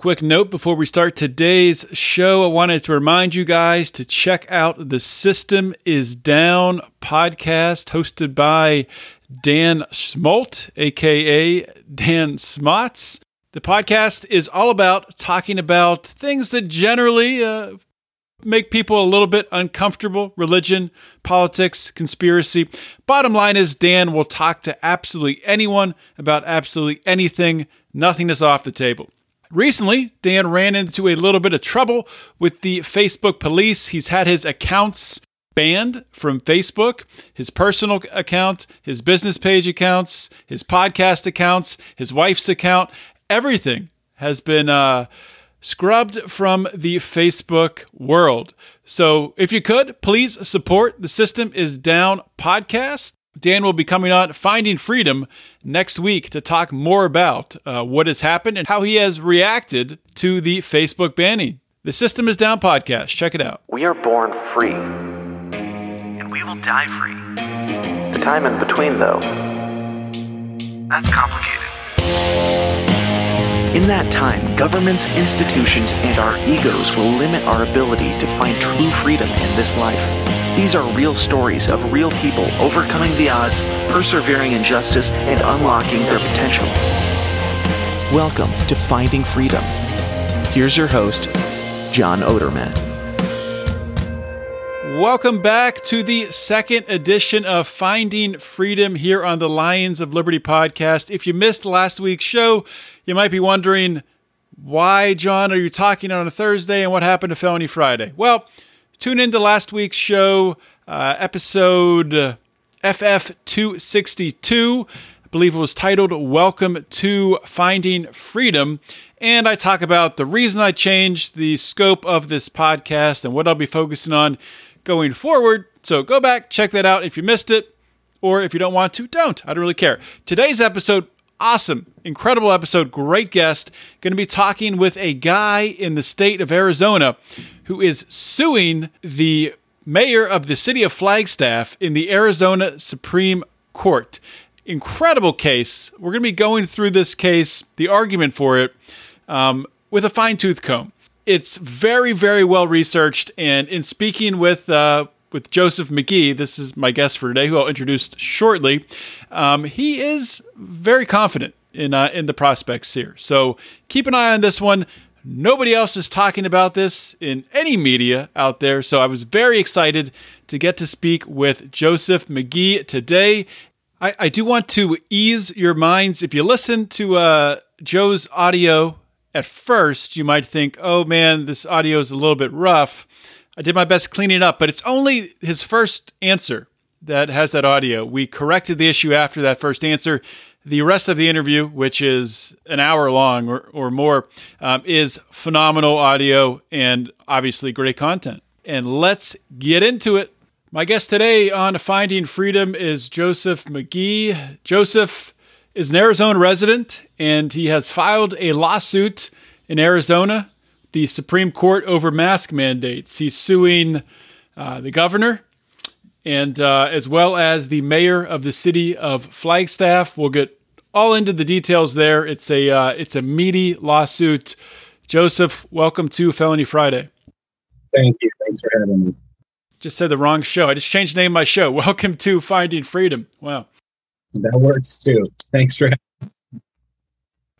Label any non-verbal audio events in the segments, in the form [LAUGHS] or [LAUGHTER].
Quick note before we start today's show, I wanted to remind you guys to check out the System is Down podcast hosted by Dan Smolt, aka Dan Smots. The podcast is all about talking about things that generally uh, make people a little bit uncomfortable religion, politics, conspiracy. Bottom line is, Dan will talk to absolutely anyone about absolutely anything. Nothing is off the table. Recently, Dan ran into a little bit of trouble with the Facebook police. He's had his accounts banned from Facebook, his personal account, his business page accounts, his podcast accounts, his wife's account. Everything has been uh, scrubbed from the Facebook world. So if you could, please support the System is Down podcast. Dan will be coming on Finding Freedom next week to talk more about uh, what has happened and how he has reacted to the Facebook banning. The System is Down podcast. Check it out. We are born free. And we will die free. The time in between, though, That's complicated. in that time, governments, institutions, and our egos will limit our ability to find true freedom in this life. These are real stories of real people overcoming the odds, persevering in justice, and unlocking their potential. Welcome to Finding Freedom. Here's your host, John Odermatt. Welcome back to the second edition of Finding Freedom here on the Lions of Liberty podcast. If you missed last week's show, you might be wondering, why, John, are you talking on a Thursday and what happened to Felony Friday? Well, tune into last week's show, uh, episode uh, FF262. I believe it was titled Welcome to Finding Freedom. And I talk about the reason I changed the scope of this podcast and what I'll be focusing on going forward. So go back, check that out if you missed it, or if you don't want to, don't. I don't really care. Today's episode, awesome, incredible episode, great guest. Going to be talking with a guy in the state of Arizona who is suing the mayor of the city of Flagstaff in the Arizona Supreme Court. Incredible case. We're going to be going through this case, the argument for it, um, with a fine tooth comb. It's very, very well researched. And in speaking with uh, with Joseph McGhee, this is my guest for today, who I'll introduce shortly. Um, he is very confident in uh, in the prospects here. So keep an eye on this one. Nobody else is talking about this in any media out there. So I was very excited to get to speak with Joseph McGhee today. I, I do want to ease your minds. If you listen to uh, Joe's audio at first, you might think, oh man, this audio is a little bit rough. I did my best cleaning it up, but it's only his first answer that has that audio. We corrected the issue after that first answer. The rest of the interview, which is an hour long or, or more, um, is phenomenal audio and obviously great content. And let's get into it. My guest today on Finding Freedom is Joseph McGhee. Joseph is an Arizona resident and he has filed a lawsuit in Arizona, the Supreme Court over mask mandates. He's suing uh, the governor and uh, as well as the mayor of the city of Flagstaff. We'll get all into the details there. It's a uh, it's a meaty lawsuit. Joseph, welcome to Felony Friday. Thank you. Thanks for having me. Just said the wrong show. I just changed the name of my show. [LAUGHS] Welcome to Finding Freedom. Wow. That works too. Thanks for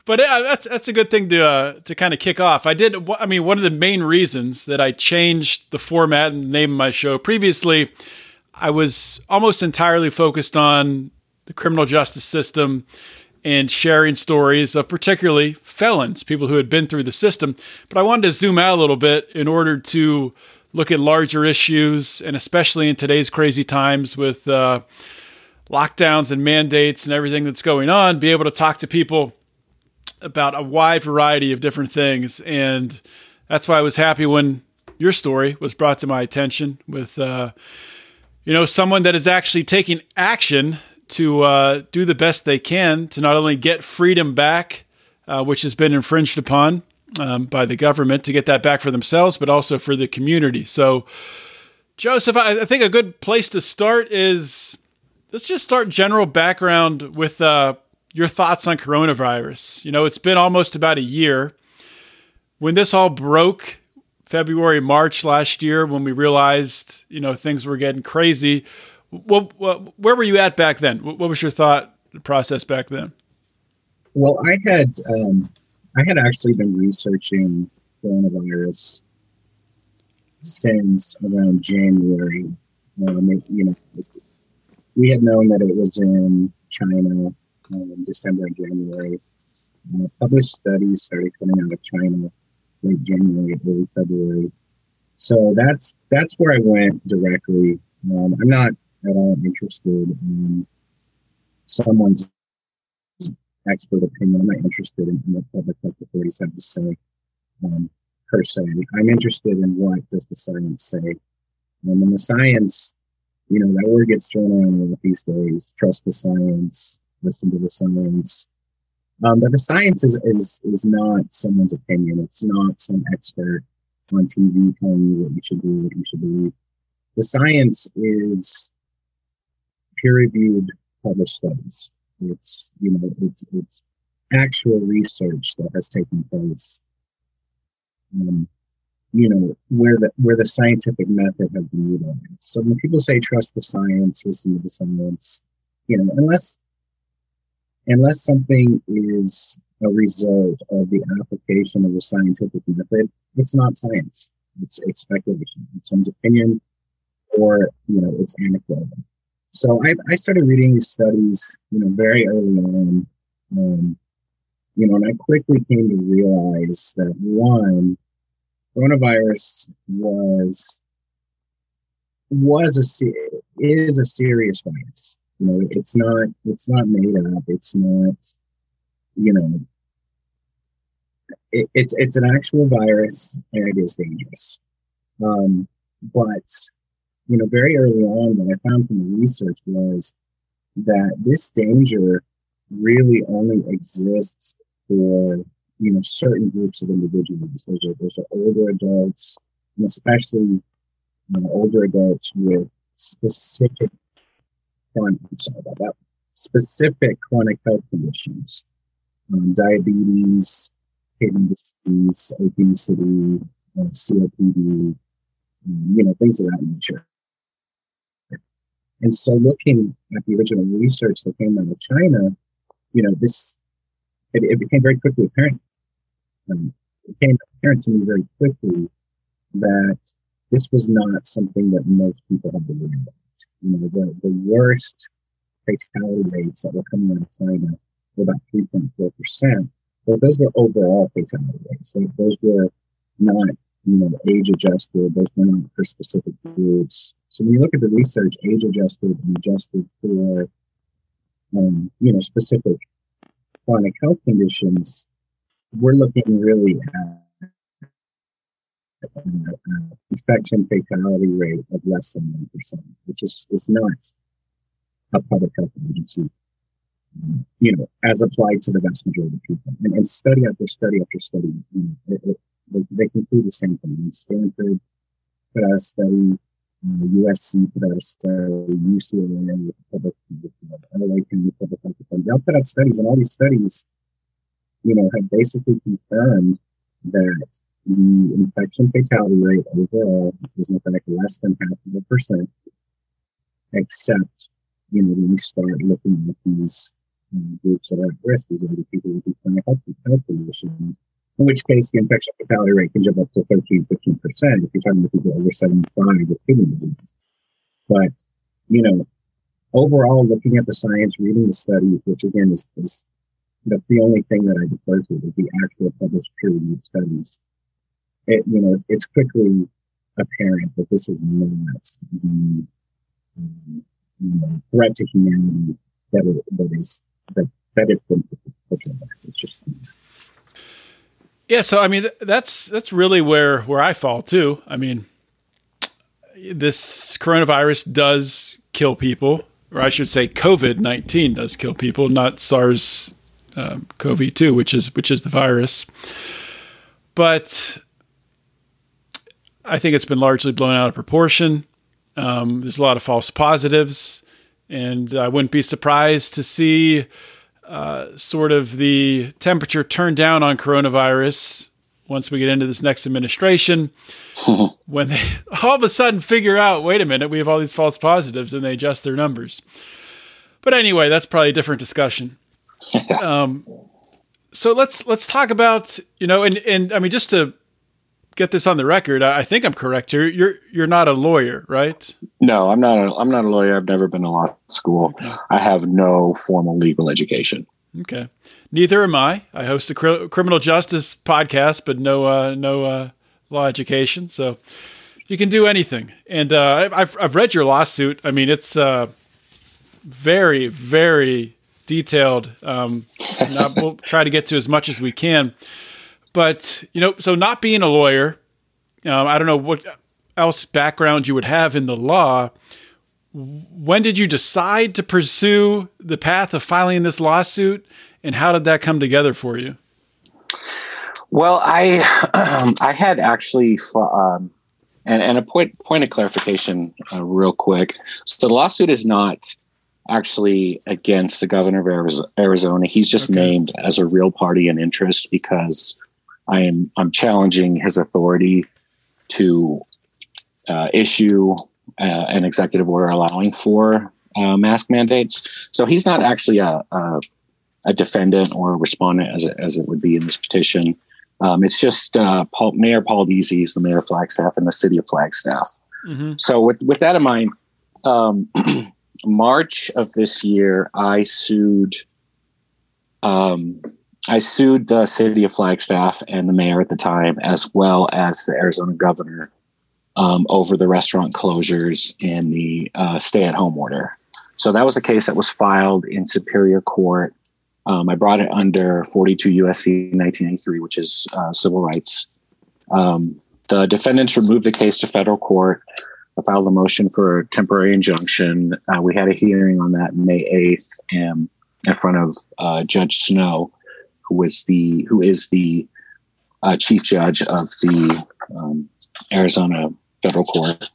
But uh, that's that's a good thing to uh, to kind of kick off. I did. I mean, one of the main reasons that I changed the format and the name of my show previously, I was almost entirely focused on the criminal justice system and sharing stories of particularly felons, people who had been through the system. But I wanted to zoom out a little bit in order to look at larger issues, and especially in today's crazy times with uh, lockdowns and mandates and everything that's going on, be able to talk to people about a wide variety of different things. And that's why I was happy when your story was brought to my attention with, uh, you know, someone that is actually taking action to uh, do the best they can to not only get freedom back, uh, which has been infringed upon um, by the government, to get that back for themselves, but also for the community. So, Joseph, I, I think a good place to start is let's just start general background with uh, your thoughts on coronavirus. You know, it's been almost about a year when this all broke, February, March last year, when we realized you know things were getting crazy, what, what where were you at back then? What, was your thought process back then? Well, I had um, I had actually been researching coronavirus since around January. Um, you know, we had known that it was in China um, December and January. Uh, published studies started coming out of China late January, early February. So that's that's where I went directly. Um, I'm not at all interested in someone's expert opinion. I'm not interested in, what public health authorities have to say um, per se. I'm interested in what does the science say. Um, and the science, you know, that word gets thrown around these days. Trust the science, listen to the science. Um, but the science is, is, is not someone's opinion. It's not some expert on TV telling you what you should do, what you should believe. The science is peer-reviewed published studies. It's, you know, it's, it's actual research that has taken place. Um, you know, where the, where the scientific method has been utilized. So when people say trust the science, listen to the science, you know, unless, unless something is a result of the application of the scientific method, it's not science. It's, it's speculation. It's someone's opinion or, you know, it's anecdotal. So I, I started reading these studies, you know, very early on. Um, you know, and I quickly came to realize that one, coronavirus was was a is a serious virus. You know, it's not it's not made up. It's not, you know, it, it's it's an actual virus and it is dangerous. Um, but you know, very early on, what I found from the research was that this danger really only exists for, you know, certain groups of individuals. Those are, older adults, and especially you know, older adults with specific chronic, sorry about that, specific chronic health conditions, um, diabetes, kidney disease, obesity, uh, COPD, um, you know, things of that nature. And so looking at the original research that came out of China, you know, this, it, it became very quickly apparent. Um, it became apparent to me very quickly that this was not something that most people had about. You know, the, the worst fatality rates that were coming out of China were about 3.4%. But those were overall fatality rates. So those were not, you know, age adjusted. Those were not for specific groups. So when you look at the research, age adjusted and adjusted for, um, you know, specific chronic health conditions, we're looking really at infection fatality rate of less than 1%, which is, is not a public health emergency, um, you know, as applied to the vast majority of people. And, and study after study after study, you know, it, it, they, they conclude the same thing. And Stanford put out a study uh, USC put out a study, UCLA public, uh, LA Public Health Fund. They'll put out studies, and all these studies, you know, have basically confirmed that the infection fatality rate overall is in fact less than half of a percent, except, you know, when we start looking at these um, groups that are at risk, these are the people with chronic health, health conditions, in which case the infection fatality rate can jump up to 13, 15% if you're talking about people over 75 with kidney disease. But, you know, overall, looking at the science, reading the studies, which again is, is that's the only thing that I defer to is the actual published peer-reviewed studies. It, you know, it's, quickly apparent that this is not the um, you know, threat to humanity that it, that is that that it's been portrayed as. It's just yeah, so I mean that's that's really where where I fall too. I mean, this coronavirus does kill people, or I should say, COVID nineteen does kill people, not SARS um, CoV two, which is which is the virus. But I think it's been largely blown out of proportion. Um, there's a lot of false positives, and I wouldn't be surprised to see uh, sort of the temperature turned down on coronavirus once we get into this next administration [LAUGHS] when they [LAUGHS] all of a sudden figure out, wait a minute, we have all these false positives and they adjust their numbers. But anyway, that's probably a different discussion. [LAUGHS] um, so let's let's talk about you know, and and I mean just to get this on the record, I, think I'm correct. You're you're you're not a lawyer, right? No, I'm not. A, I'm not a lawyer. I've never been to law school. I have no formal legal education. Okay, neither am I. I host a cr- criminal justice podcast, but no uh, no uh, law education. So you can do anything. And uh, I've I've read your lawsuit. I mean, it's uh, very very detailed. Um, [LAUGHS] not, we'll try to get to as much as we can. But you know, so not being a lawyer, um, I don't know what else background you would have in the law. When did you decide to pursue the path of filing this lawsuit, and how did that come together for you? Well, I um, [CLEARS THROAT] I had actually, um, and and a point point of clarification, uh, real quick. So the lawsuit is not actually against the governor of Arizona. He's just okay. named as a real party in interest because I am I'm challenging his authority to uh, issue uh, an executive order allowing for uh, mask mandates. So he's not actually a, a, a defendant or a respondent as it, as it would be in this petition. Um, it's just uh, Paul, Mayor Paul Deasy is the mayor of Flagstaff and the city of Flagstaff. Mm-hmm. So with with that in mind, um, [CLEARS THROAT] March of this year, I sued. Um, I sued the city of Flagstaff and the mayor at the time, as well as the Arizona governor, um, over the restaurant closures and the uh, stay-at-home order. So that was a case that was filed in Superior Court. Um, I brought it under 42 USC 1983, which is uh, civil rights. Um, the defendants removed the case to federal court. I filed a motion for a temporary injunction. Uh, we had a hearing on that May 8th in front of uh, Judge Snow who was the who is the uh, chief judge of the um, Arizona federal court.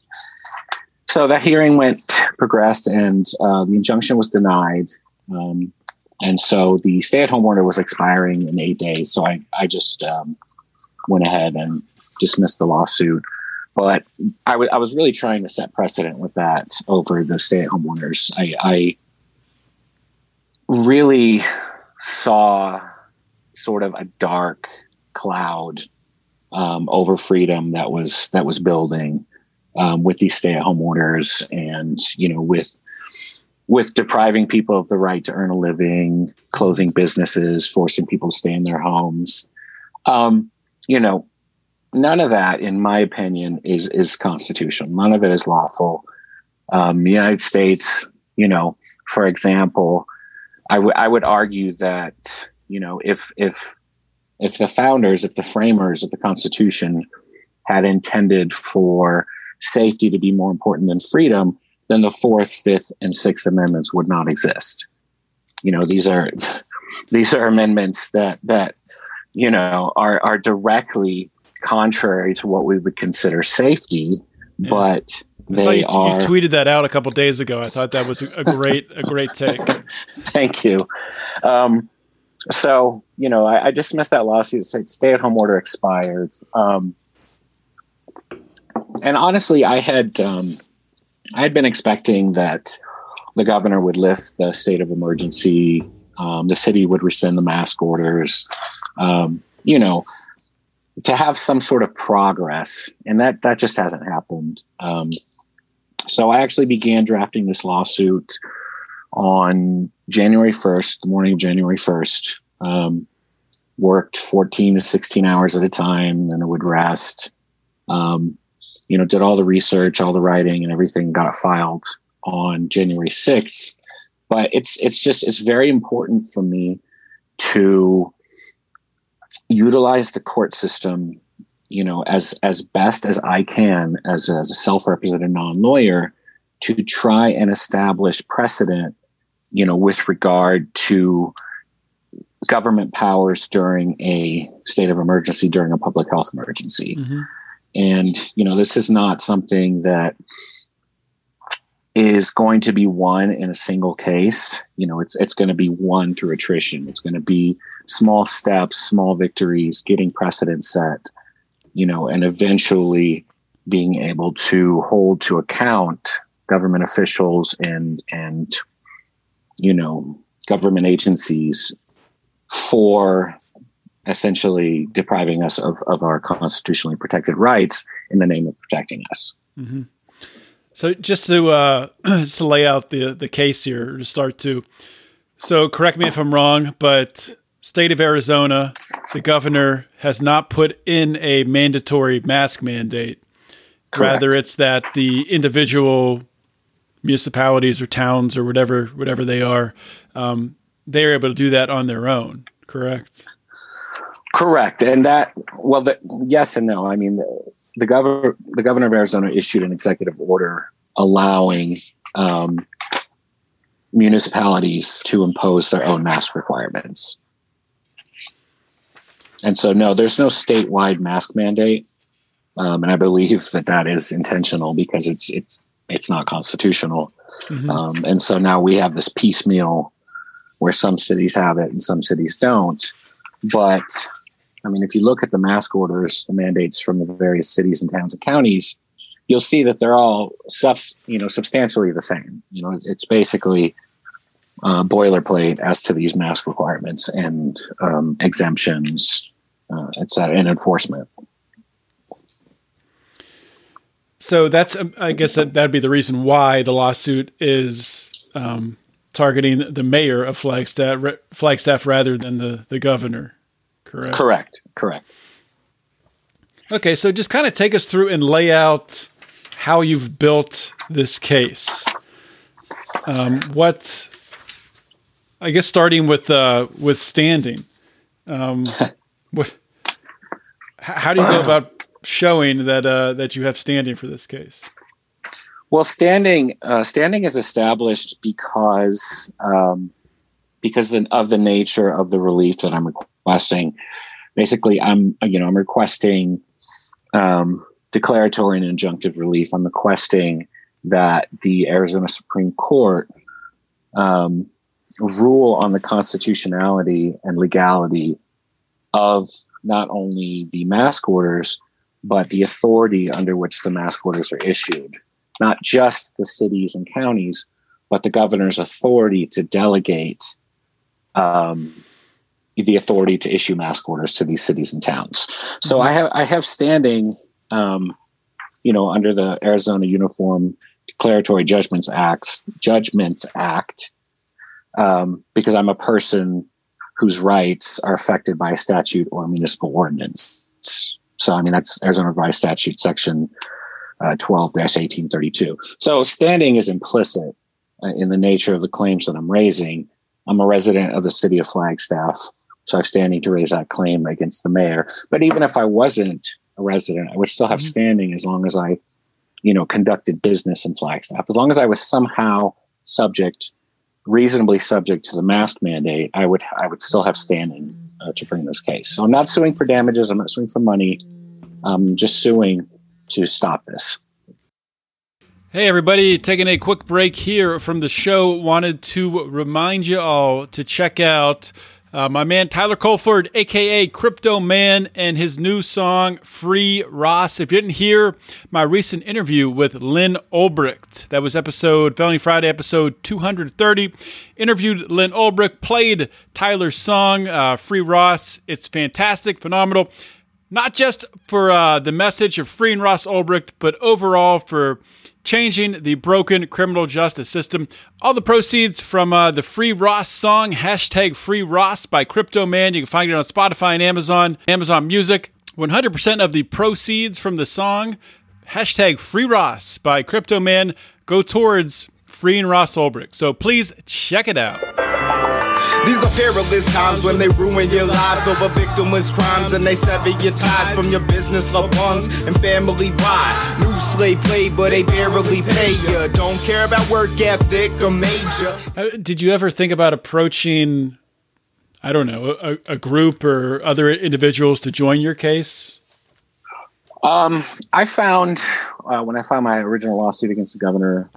So that hearing went progressed, and uh, the injunction was denied. Um, and so the stay-at-home order was expiring in eight days. So I I just um, went ahead and dismissed the lawsuit. But I, w- I was really trying to set precedent with that over the stay-at-home orders. I, I really saw sort of a dark cloud um, over freedom that was that was building um, with these stay-at-home orders, and you know, with with depriving people of the right to earn a living, closing businesses, forcing people to stay in their homes. Um, you know, none of that, in my opinion, is is constitutional. None of it is lawful. Um, the United States, you know, for example, I, w- I would argue that you know, if if if the founders, if the framers of the Constitution had intended for safety to be more important than freedom, then the Fourth, Fifth, and Sixth Amendments would not exist. You know, these are [LAUGHS] these are amendments that that you know are are directly contrary to what we would consider safety, yeah. but they you, are. You tweeted that out a couple days ago. I thought that was a great a great take. [LAUGHS] Thank you. Um, so you know, I, I dismissed that lawsuit. Said stay at home order expired. Um, and honestly, I had um, I had been expecting that the governor would lift the state of emergency. Um, the city would rescind the mask orders. Um, you know, to have some sort of progress, and that that just hasn't happened. Um, so I actually began drafting this lawsuit on January 1st, the morning of January 1st. Um, worked 14 to 16 hours at a time, then I would rest. Um, you know, did all the research, all the writing, and everything got filed on January 6th. But it's it's just it's very important for me to utilize the court system, you know, as as best as I can as a, as a self-represented non-lawyer to try and establish precedent you know, with regard to government powers during a state of emergency, during a public health emergency. Mm-hmm. And, you know, this is not something that is going to be won in a single case. You know, it's it's going to be won through attrition. It's going to be small steps, small victories, getting precedent set. You know, and eventually being able to hold to account government officials and and you know government agencies for essentially depriving us of, of our constitutionally protected rights in the name of protecting us. Mm-hmm. So just to uh, [CLEARS THROAT] just to lay out the the case here to start to, so correct me if I'm wrong, but state of Arizona, the governor has not put in a mandatory mask mandate. Correct. Rather, it's that the individual municipalities or towns or whatever whatever they are, um, they are able to do that on their own. Correct. Correct, and that well, the, yes and no. I mean, the, the governor the governor of Arizona issued an executive order allowing um, municipalities to impose their own mask requirements. And so, no, there's no statewide mask mandate, um, and I believe that that is intentional because it's it's it's not constitutional. Mm-hmm. Um, and so now we have this piecemeal where some cities have it and some cities don't. But I mean, if you look at the mask orders, the mandates from the various cities and towns and counties, you'll see that they're all subs, you know, substantially the same. You know, it's basically uh, boilerplate as to these mask requirements and um, exemptions, uh, et cetera, and enforcement. So that's, um, I guess that that'd be the reason why the lawsuit is um, targeting the mayor of Flagstaff, Flagstaff rather than the the governor correct? Correct. Correct. Okay, so just kind of take us through and lay out how you've built this case. Um, what, I guess, starting with uh, with standing. Um, [LAUGHS] what? How do you go about showing that uh, that you have standing for this case? Well, standing uh, standing is established because um, because the, of the nature of the relief that I'm requesting. Basically, I'm you know I'm requesting um, declaratory and injunctive relief. I'm requesting that the Arizona Supreme Court um, rule on the constitutionality and legality of not only the mask orders, but the authority under which the mask orders are issued. Not just the cities and counties, but the governor's authority to delegate um, the authority to issue mask orders to these cities and towns. So mm-hmm. I have I have standing, um, you know, under the Arizona Uniform Declaratory Judgments Act, Judgments Act, um, because I'm a person whose rights are affected by a statute or municipal ordinance. So I mean that's Arizona Revised Statute Section uh, 12-1832. So standing is implicit uh, in the nature of the claims that I'm raising. I'm a resident of the city of Flagstaff. So I'm standing to raise that claim against the mayor. But even if I wasn't a resident, I would still have mm-hmm. standing as long as I, you know, conducted business in Flagstaff. As long as I was somehow subject, reasonably subject to the mask mandate, I would I would still have standing uh, to bring this case. So I'm not suing for damages. I'm not suing for money. I'm just suing to stop this. Hey, everybody, taking a quick break here from the show. Wanted to remind you all to check out uh, my man Tyler Colford, aka Crypto Man, and his new song Free Ross. If you didn't hear my recent interview with Lynn Ulbricht, that was episode Felony Friday, episode 230. Interviewed Lynn Ulbricht, played Tyler's song uh, Free Ross. It's fantastic, phenomenal. Not just for uh, the message of freeing Ross Ulbricht, but overall for changing the broken criminal justice system. All the proceeds from uh, the Free Ross song, hashtag Free Ross by Crypto Man. You can find it on Spotify and Amazon, Amazon Music. 100% of the proceeds from the song, hashtag Free Ross by Crypto Man, go towards freeing Ross Ulbricht. So please check it out. These are perilous times when they ruin your lives over victimless crimes and they sever your ties from your business, loved ones, and family. Why? New slave labor, they barely pay you. Don't care about work ethic or major. Uh, did you ever think about approaching, I don't know, a, a group or other individuals to join your case? Um, I found uh, when I filed my original lawsuit against the governor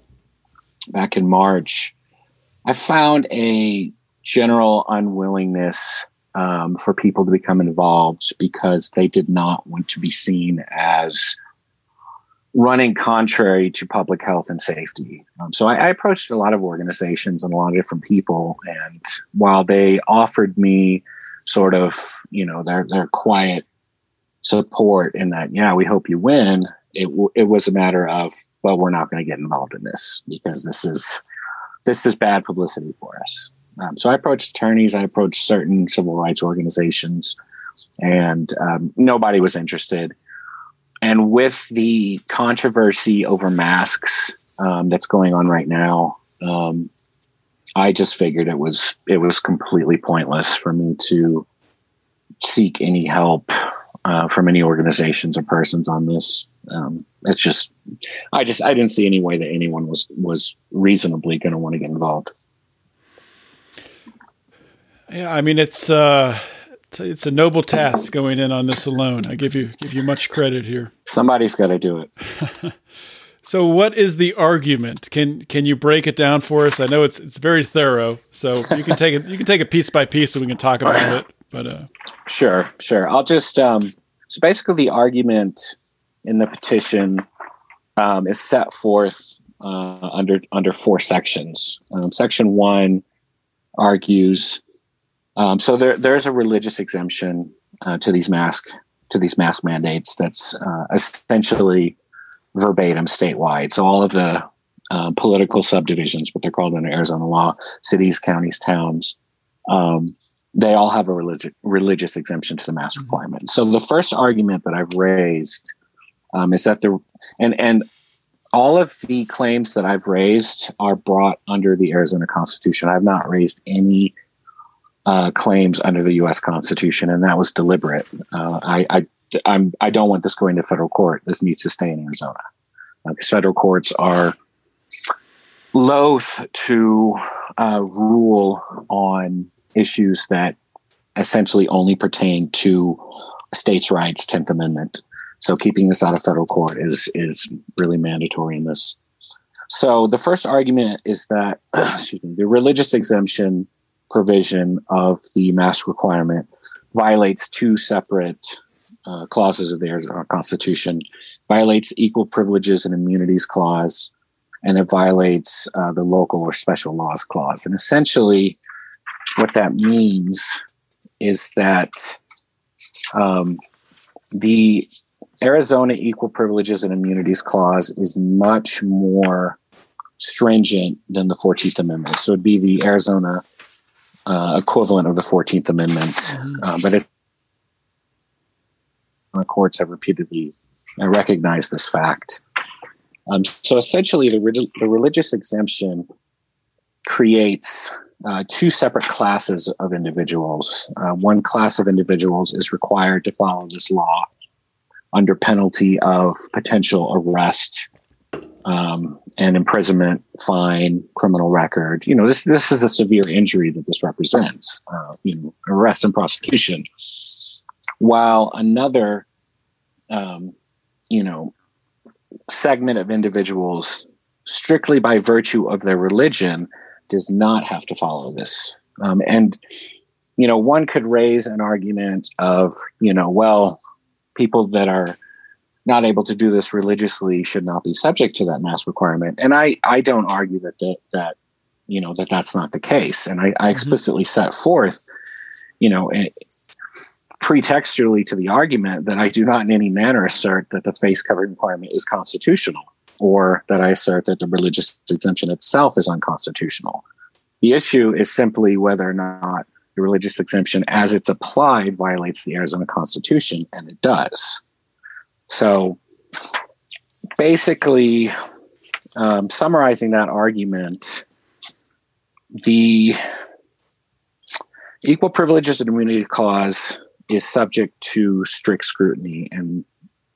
back in March, I found a general unwillingness um, for people to become involved because they did not want to be seen as running contrary to public health and safety. Um, so I, I, approached a lot of organizations and a lot of different people, and while they offered me sort of, you know, their their quiet support in that, yeah, we hope you win. It it was a matter of, well, we're not going to get involved in this because this is this is bad publicity for us. Um, so I approached attorneys, I approached certain civil rights organizations, and um, nobody was interested. And with the controversy over masks um, that's going on right now, um, I just figured it was it was completely pointless for me to seek any help uh, from any organizations or persons on this. Um, it's just, I just, I didn't see any way that anyone was was reasonably going to want to get involved. Yeah, I mean it's uh, it's a noble task going in on this alone. I give you give you much credit here. Somebody's got to do it. [LAUGHS] so, what is the argument? Can can you break it down for us? I know it's it's very thorough, so you can take it you can take it piece by piece, so we can talk about it. But uh, sure, sure. I'll just um, so basically the argument in the petition um, is set forth uh, under under four sections. Um, section one argues um, so there there's a religious exemption uh, to these mask to these mask mandates that's uh, essentially verbatim statewide. So all of the uh, political subdivisions, what they're called under Arizona law, cities, counties, towns, um, they all have a religious religious exemption to the mask mm-hmm. requirement. So the first argument that I've raised um, is that the and and all of the claims that I've raised are brought under the Arizona Constitution. I've not raised any uh, claims under the U.S. Constitution, and that was deliberate. Uh, I, I I'm I don't want this going to federal court. This needs to stay in Arizona because federal courts are loath to uh, rule on issues that essentially only pertain to states' rights, Tenth Amendment. So keeping this out of federal court is is really mandatory in this. So the first argument is that [CLEARS THROAT] excuse me, the religious exemption provision of the mask requirement violates two separate uh, clauses of the Arizona Constitution, violates equal privileges and immunities clause, and it violates uh, the local or special laws clause. And essentially, what that means is that um, the Arizona Equal Privileges and Immunities Clause is much more stringent than the 14th Amendment. So it'd be the Arizona uh, equivalent of the 14th Amendment. Mm-hmm. Uh, but it, the courts have repeatedly recognized this fact. Um, so essentially, the, the religious exemption creates uh, two separate classes of individuals. Uh, one class of individuals is required to follow this law under penalty of potential arrest um, and imprisonment, fine, criminal record. You know, this this is a severe injury that this represents. Uh, you know, arrest and prosecution. While another, um, you know, segment of individuals, strictly by virtue of their religion, does not have to follow this. Um, and you know, one could raise an argument of, you know, well, people that are not able to do this religiously should not be subject to that mask requirement. And I, I don't argue that that, that you know that that's not the case. And I, I mm-hmm. explicitly mm-hmm. set forth, you know, pretextually to the argument that I do not in any manner assert that the face covering requirement is constitutional, or that I assert that the religious exemption itself is unconstitutional. The issue is simply whether or not the religious exemption, as it's applied, violates the Arizona Constitution, and it does. So basically, um, summarizing that argument, the Equal Privileges and Immunity Clause is subject to strict scrutiny, and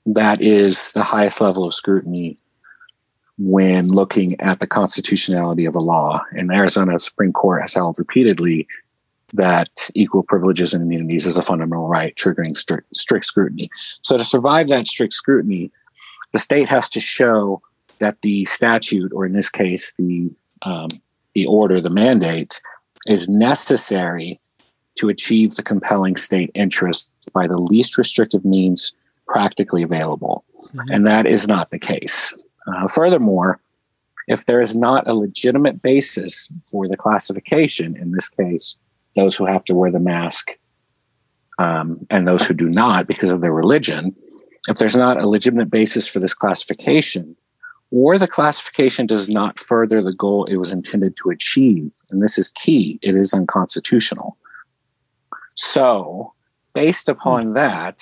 that is the highest level of scrutiny when looking at the constitutionality of a law. And Arizona Supreme Court has held repeatedly that equal privileges and immunities is a fundamental right, triggering strict, strict scrutiny. So, to survive that strict scrutiny, the state has to show that the statute, or in this case, the um, the order, the mandate, is necessary to achieve the compelling state interest by the least restrictive means practically available. Mm-hmm. And that is not the case. Uh, furthermore, if there is not a legitimate basis for the classification, in this case, those who have to wear the mask um, and those who do not because of their religion, if there's not a legitimate basis for this classification, or the classification does not further the goal it was intended to achieve, and this is key, it is unconstitutional. So, based upon hmm. that,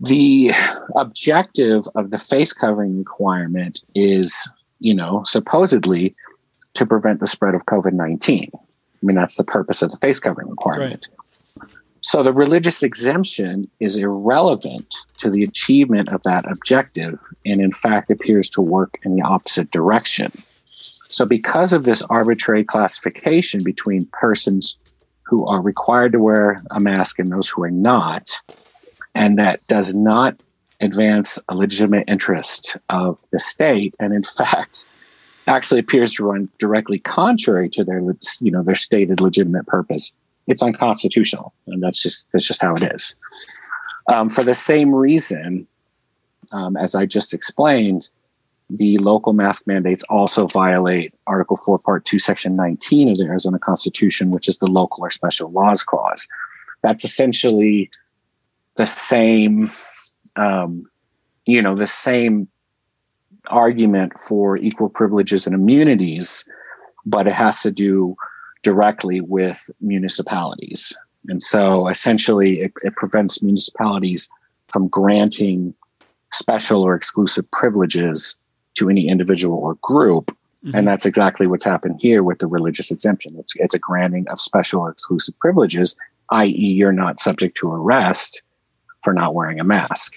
the objective of the face covering requirement is, you know, supposedly to prevent the spread of COVID 19. I mean, that's the purpose of the face covering requirement. Right. So the religious exemption is irrelevant to the achievement of that objective and, in fact, appears to work in the opposite direction. So, because of this arbitrary classification between persons who are required to wear a mask and those who are not, and that does not advance a legitimate interest of the state, and in [LAUGHS] fact, actually appears to run directly contrary to their, you know, their stated legitimate purpose. It's unconstitutional, and that's just that's just how it is. Um, for the same reason, um, as I just explained, the local mask mandates also violate Article 4, Part 2, Section 19 of the Arizona Constitution, which is the local or special laws clause. That's essentially the same, um, you know, the same argument for equal privileges and immunities, but it has to do directly with municipalities. And so essentially, it, it prevents municipalities from granting special or exclusive privileges to any individual or group. Mm-hmm. And that's exactly what's happened here with the religious exemption. It's, it's a granting of special or exclusive privileges, i.e., you're not subject to arrest for not wearing a mask.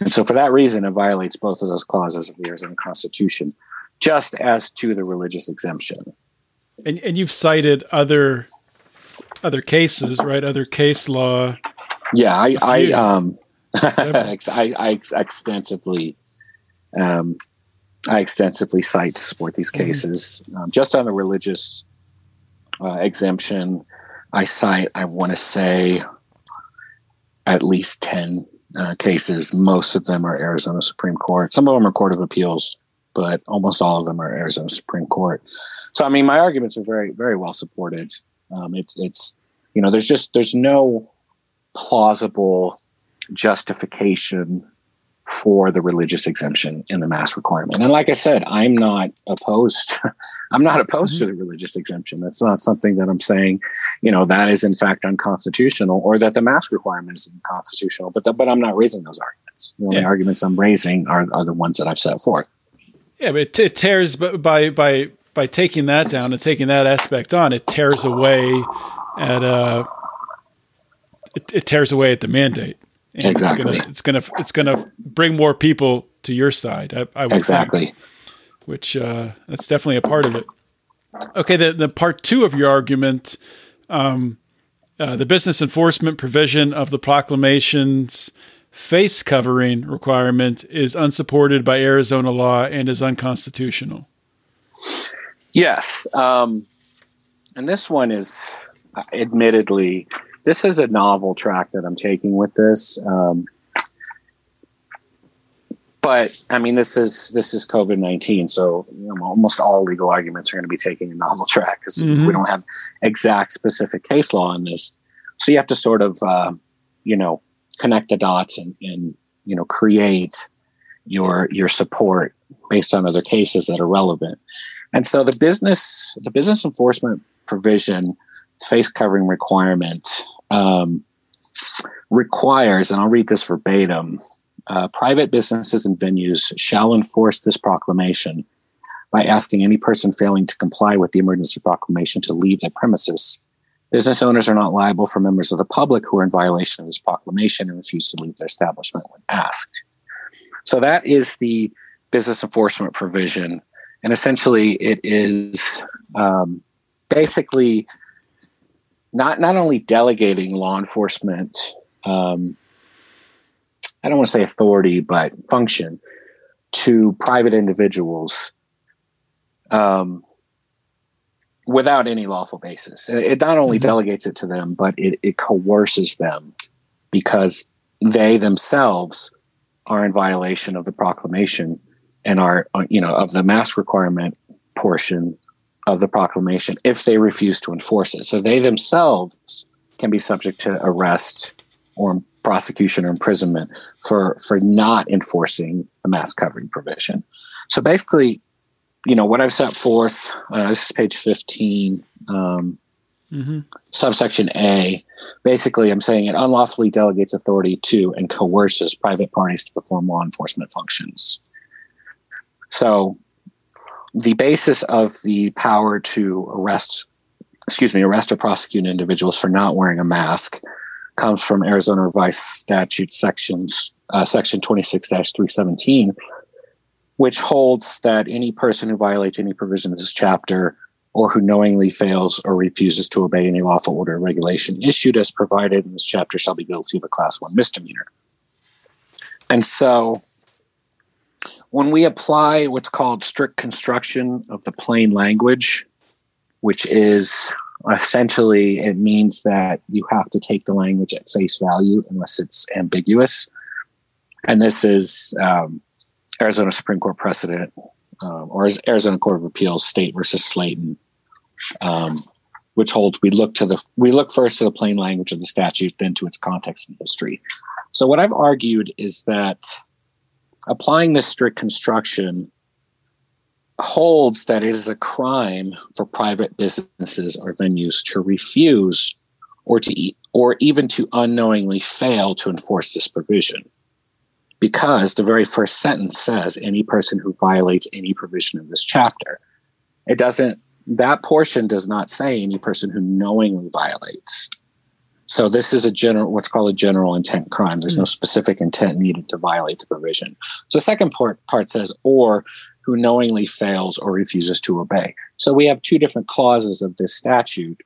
And so, for that reason, it violates both of those clauses of the Arizona Constitution, just as to the religious exemption. And, and you've cited other other cases, right? Other case law. Yeah, I I um [LAUGHS] I, I extensively um I extensively cite to support these mm-hmm. cases. Mm-hmm. Um, just on the religious uh, exemption, I cite I want to say at least 10 uh, cases. Most of them are Arizona Supreme Court. Some of them are Court of Appeals, but almost all of them are Arizona Supreme Court. So, I mean, my arguments are very, very well supported. Um, it's, it's, you know, there's just, there's no plausible justification for the religious exemption in the mask requirement. And like I said, I'm not opposed. [LAUGHS] I'm not opposed mm-hmm. to the religious exemption. That's not something that I'm saying, you know, that is in fact unconstitutional or that the mask requirement is unconstitutional. But the, but I'm not raising those arguments. The only yeah. arguments I'm raising are, are the ones that I've set forth. Yeah, but it, it tears by by by taking that down and taking that aspect on. It tears away at uh, it, it tears away at the mandate. And exactly. It's gonna, it's gonna it's gonna bring more people to your side. I, I exactly. Think, which uh, that's definitely a part of it. Okay, the the part two of your argument, um, uh, the business enforcement provision of the proclamation's face covering requirement is unsupported by Arizona law and is unconstitutional. Yes, um, and this one is admittedly this is a novel track that I'm taking with this. Um, but I mean, this is this is COVID nineteen, so you know, almost all legal arguments are going to be taking a novel [LAUGHS] track because mm-hmm. we don't have exact specific case law on this. So you have to sort of, uh, you know, connect the dots and, and you know create your your support based on other cases that are relevant. And so the business the business enforcement provision face covering requirement um, requires, and I'll read this verbatim uh, private businesses and venues shall enforce this proclamation by asking any person failing to comply with the emergency proclamation to leave the premises. Business owners are not liable for members of the public who are in violation of this proclamation and refuse to leave their establishment when asked. So that is the business enforcement provision. And essentially, it is um, basically not not only delegating law enforcement um, I don't want to say authority, but function to private individuals um, without any lawful basis. It, it not only Mhm. delegates it to them, but it, it coerces them because they themselves are in violation of the proclamation and are, uh, you know, of the mask requirement portion of the proclamation if they refuse to enforce it. So they themselves can be subject to arrest or prosecution or imprisonment for for not enforcing the mask covering provision. So basically, you know what I've set forth. Uh, this is page fifteen. Um, hmm subsection A, basically, I'm saying it unlawfully delegates authority to and coerces private parties to perform law enforcement functions. So, the basis of the power to arrest, excuse me, arrest or prosecute individuals for not wearing a mask comes from Arizona Revised Statute sections, uh, section 26-317, which holds that any person who violates any provision of this chapter or who knowingly fails or refuses to obey any lawful order or regulation issued as provided in this chapter shall be guilty of a class one misdemeanor. And so when we apply what's called strict construction of the plain language, which is essentially it means that you have to take the language at face value unless it's ambiguous. And this is um, Arizona Supreme Court precedent um, or Arizona Court of Appeals State versus Slayton, um, which holds we look to the we look first to the plain language of the statute, then to its context and history. So what I've argued is that applying this strict construction holds that it is a crime for private businesses or venues to refuse or to e- or even to unknowingly fail to enforce this provision because the very first sentence says any person who violates any provision of this chapter. It doesn't, that portion does not say any person who knowingly violates. So this is a general, what's called a general intent crime. There's no mm. specific intent needed to violate the provision. So the second part, part says, or who knowingly fails or refuses to obey. So we have two different clauses of this statute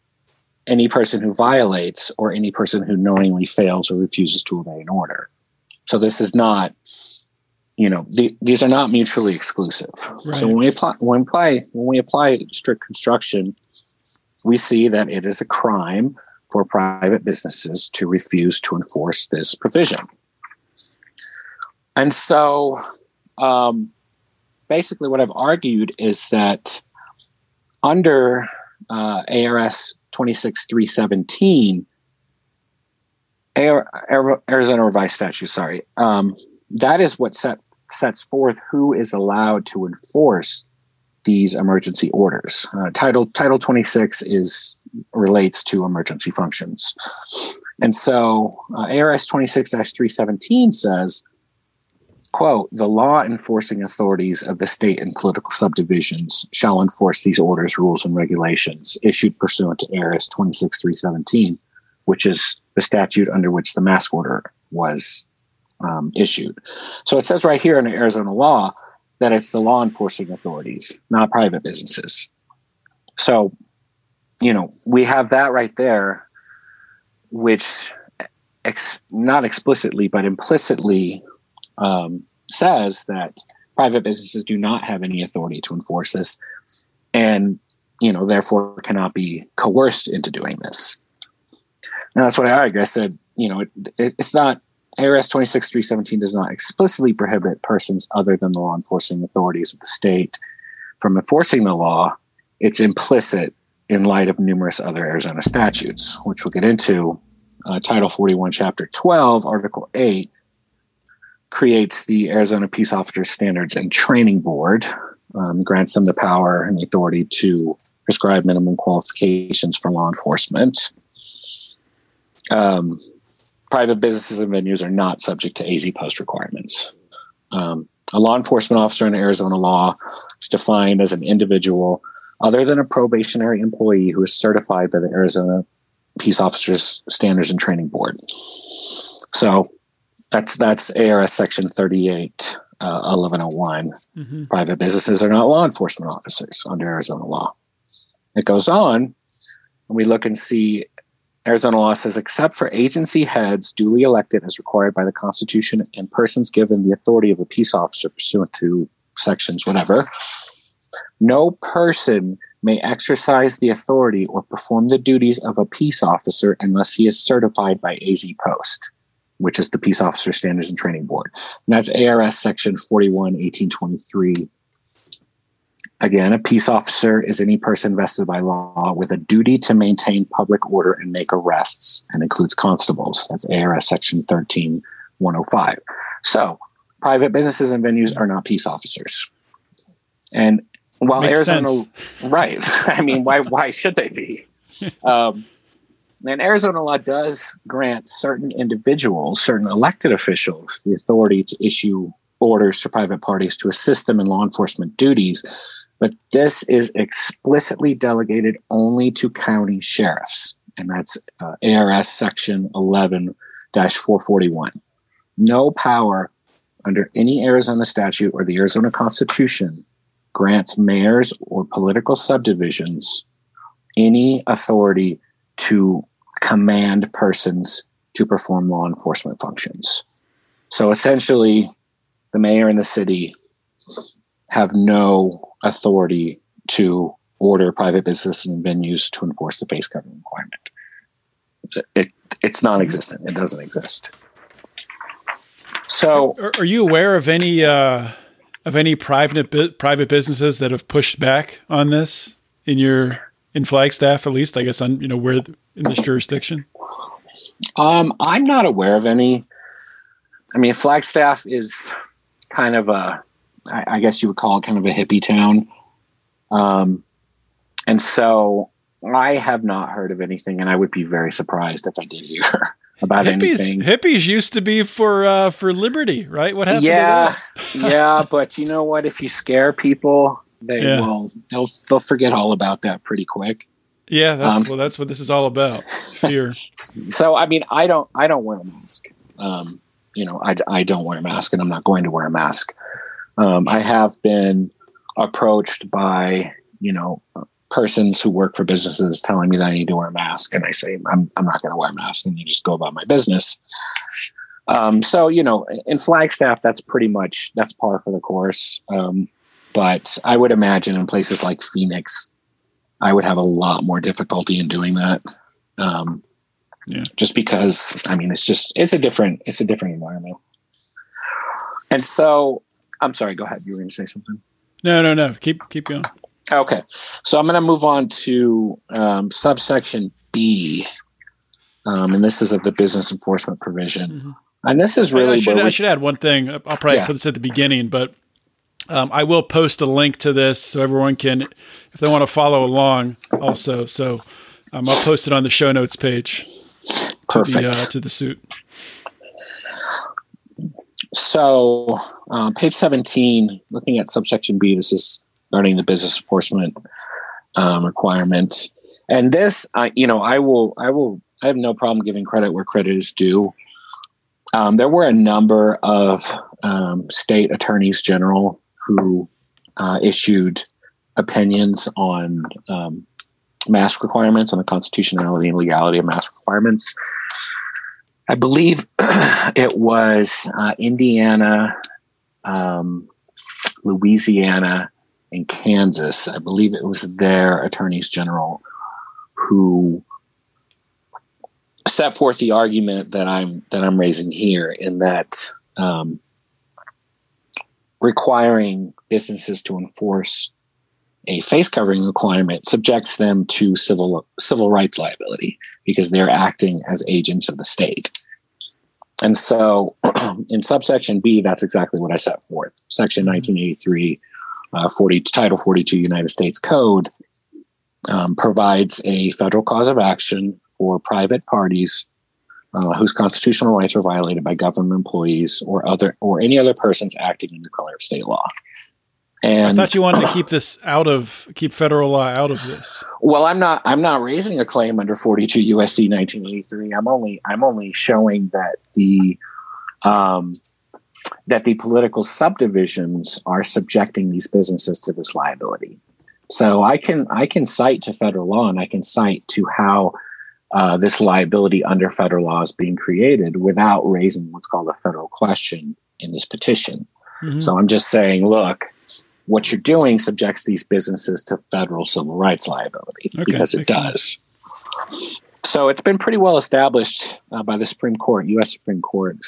any person who violates or any person who knowingly fails or refuses to obey an order. So this is not, you know, the, these are not mutually exclusive. Right. So when we apply when we apply when we apply strict construction, we see that it is a crime for private businesses to refuse to enforce this provision. And so, um, basically, what I've argued is that under uh, ARS 26317, Ar- Arizona Revised Statute, sorry, um, that is what set, sets forth who is allowed to enforce these emergency orders. Uh, title Title 26 is relates to emergency functions, and so uh, ARS 26-317 says, "quote The law enforcing authorities of the state and political subdivisions shall enforce these orders, rules, and regulations issued pursuant to ARS 26-317, which is the statute under which the mask order was um, issued. So it says right here in Arizona law that it's the law enforcing authorities, not private businesses. So, you know, we have that right there, which ex- not explicitly but implicitly um, says that private businesses do not have any authority to enforce this, and you know, therefore cannot be coerced into doing this. And that's what I argue. I said, you know, it, it, it's not ARS 26317 does not explicitly prohibit persons other than the law enforcing authorities of the state from enforcing the law. It's implicit in light of numerous other Arizona statutes, which we'll get into. Uh, Title 41, Chapter 12, Article 8 creates the Arizona Peace Officers Standards and Training Board, um, grants them the power and the authority to prescribe minimum qualifications for law enforcement. Um, private businesses and venues are not subject to AZ post requirements. Um, a law enforcement officer in Arizona law is defined as an individual other than a probationary employee who is certified by the Arizona Peace Officers Standards and Training Board. So that's that's ARS Section 38, uh, 1101. hmm Private businesses are not law enforcement officers under Arizona law. It goes on, and we look and see Arizona law says, except for agency heads duly elected as required by the Constitution and persons given the authority of a peace officer pursuant to sections, whatever, No person may exercise the authority or perform the duties of a peace officer unless he is certified by AZ Post, which is the Peace Officer Standards and Training Board. And that's ARS Section 41, 1823. Again, a peace officer is any person vested by law with a duty to maintain public order and make arrests, and includes constables. That's ARS Section 13, 105. So, private businesses and venues are not peace officers. And while Makes Arizona, sense. right? [LAUGHS] I mean, why [LAUGHS] why should they be? Um, and Arizona law does grant certain individuals, certain elected officials, the authority to issue orders to private parties to assist them in law enforcement duties. But this is explicitly delegated only to county sheriffs, and that's uh, ARS Section 11 441. No power under any Arizona statute or the Arizona Constitution grants mayors or political subdivisions any authority to command persons to perform law enforcement functions. So essentially, the mayor and the city have no authority to order private businesses and venues to enforce the face covering requirement. It, it's non-existent. It doesn't exist. So Are, are you aware of any uh, of any private private businesses that have pushed back on this in your in Flagstaff at least? I guess on you know where in this jurisdiction. Um, I'm not aware of any. I mean, Flagstaff is kind of a, I, I guess you would call it kind of a hippie town. Um, and so I have not heard of anything, and I would be very surprised if I did hear [LAUGHS] about Hippies, anything. hippies used to be for uh, for liberty, right? What happened? yeah, to that? yeah, [LAUGHS] but you know what? If you scare people, they Yeah. will they'll they'll forget all about that pretty quick. yeah. That's Um, well, that's what this is all about. Fear. [LAUGHS] so I mean, I don't, I don't wear a mask. Um, you know, I, I don't wear a mask, and I'm not going to wear a mask. Um, I have been approached by you know persons who work for businesses telling me that I need to wear a mask, and I say I'm I'm not going to wear a mask, and you just go about my business. Um, so you know, in Flagstaff, that's pretty much that's par for the course. Um, but I would imagine in places like Phoenix, I would have a lot more difficulty in doing that. Um, just because I mean it's just it's a different it's a different environment. And so I'm sorry, go ahead. You were gonna say something. No, no, no. Keep keep going. Okay. So I'm gonna move on to um, subsection B. Um, and this is of the business enforcement provision. Mhm. And this is really I, should, where I should add one thing. I'll probably Yeah. put this at the beginning, but um, I will post a link to this so everyone can, if they want to follow along, also. So um, I'll post it on the show notes page to perfect. the uh, to the suit. So, uh, page 17, looking at subsection B, this is regarding the business enforcement um, requirements. And this, uh, you know, I will, I will, I have no problem giving credit where credit is due. Um, there were a number of um, state attorneys general who uh, issued opinions on um, mask requirements, on the constitutionality and legality of mask requirements. I believe [CLEARS THROAT] it was uh, Indiana, um, Louisiana, and Kansas. I believe it was their attorneys general who set forth the argument that I'm that I'm raising here, in that um, requiring businesses to enforce a face covering requirement subjects them to civil civil rights liability because they're acting as agents of the state. And so [CLEARS THROAT] in subsection B, that's exactly what I set forth. Section 1983, uh, 40, Title 42 United States Code um, provides a federal cause of action for private parties uh, whose constitutional rights are violated by government employees or other or any other persons acting in the color of state law. And I thought you wanted to [CLEARS THROAT] keep this out of keep federal law out of this. Well, I'm not. I'm not raising a claim under 42 USC 1983. I'm only. I'm only showing that the, um, that the political subdivisions are subjecting these businesses to this liability. So I can I can cite to federal law and I can cite to how uh, this liability under federal law is being created without raising what's called a federal question in this petition. Mhm. So I'm just saying, look, what you're doing subjects these businesses to federal civil rights liability Okay, because it does. So it's been pretty well established uh, by the Supreme Court, U.S. Supreme Court,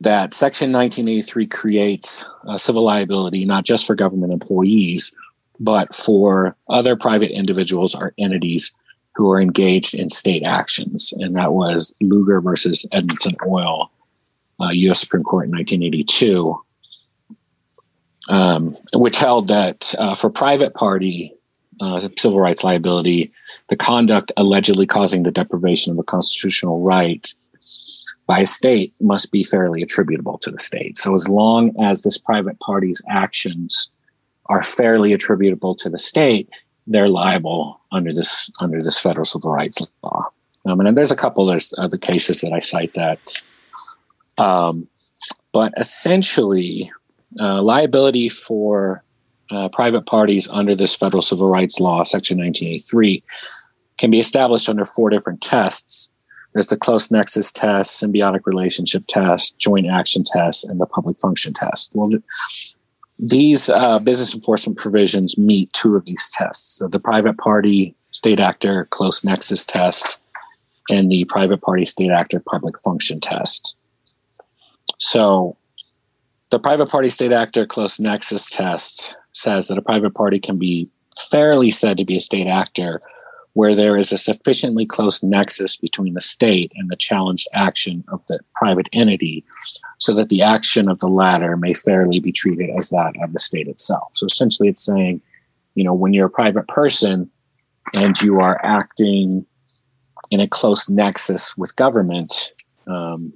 that Section 1983 creates uh, civil liability not just for government employees, but for other private individuals or entities who are engaged in state actions. And that was Lugar versus Edmondson Oil, uh, U.S. Supreme Court in 1982, um, which held that uh, for private party uh, civil rights liability, the conduct allegedly causing the deprivation of a constitutional right by a state must be fairly attributable to the state. So, as long as this private party's actions are fairly attributable to the state, they're liable under this under this federal civil rights law. Um, and there's a couple of other cases that I cite that, um, but essentially, uh, liability for uh, private parties under this federal civil rights law, Section 1983, can be established under four different tests. There's the close nexus test, symbiotic relationship test, joint action test, and the public function test. Well, these uh, business enforcement provisions meet two of these tests. So the private party state actor close nexus test and the private party state actor public function test. So the private party state actor close nexus test says that a private party can be fairly said to be a state actor where there is a sufficiently close nexus between the state and the challenged action of the private entity so that the action of the latter may fairly be treated as that of the state itself. So essentially, it's saying, you know, when you're a private person and you are acting in a close nexus with government, um,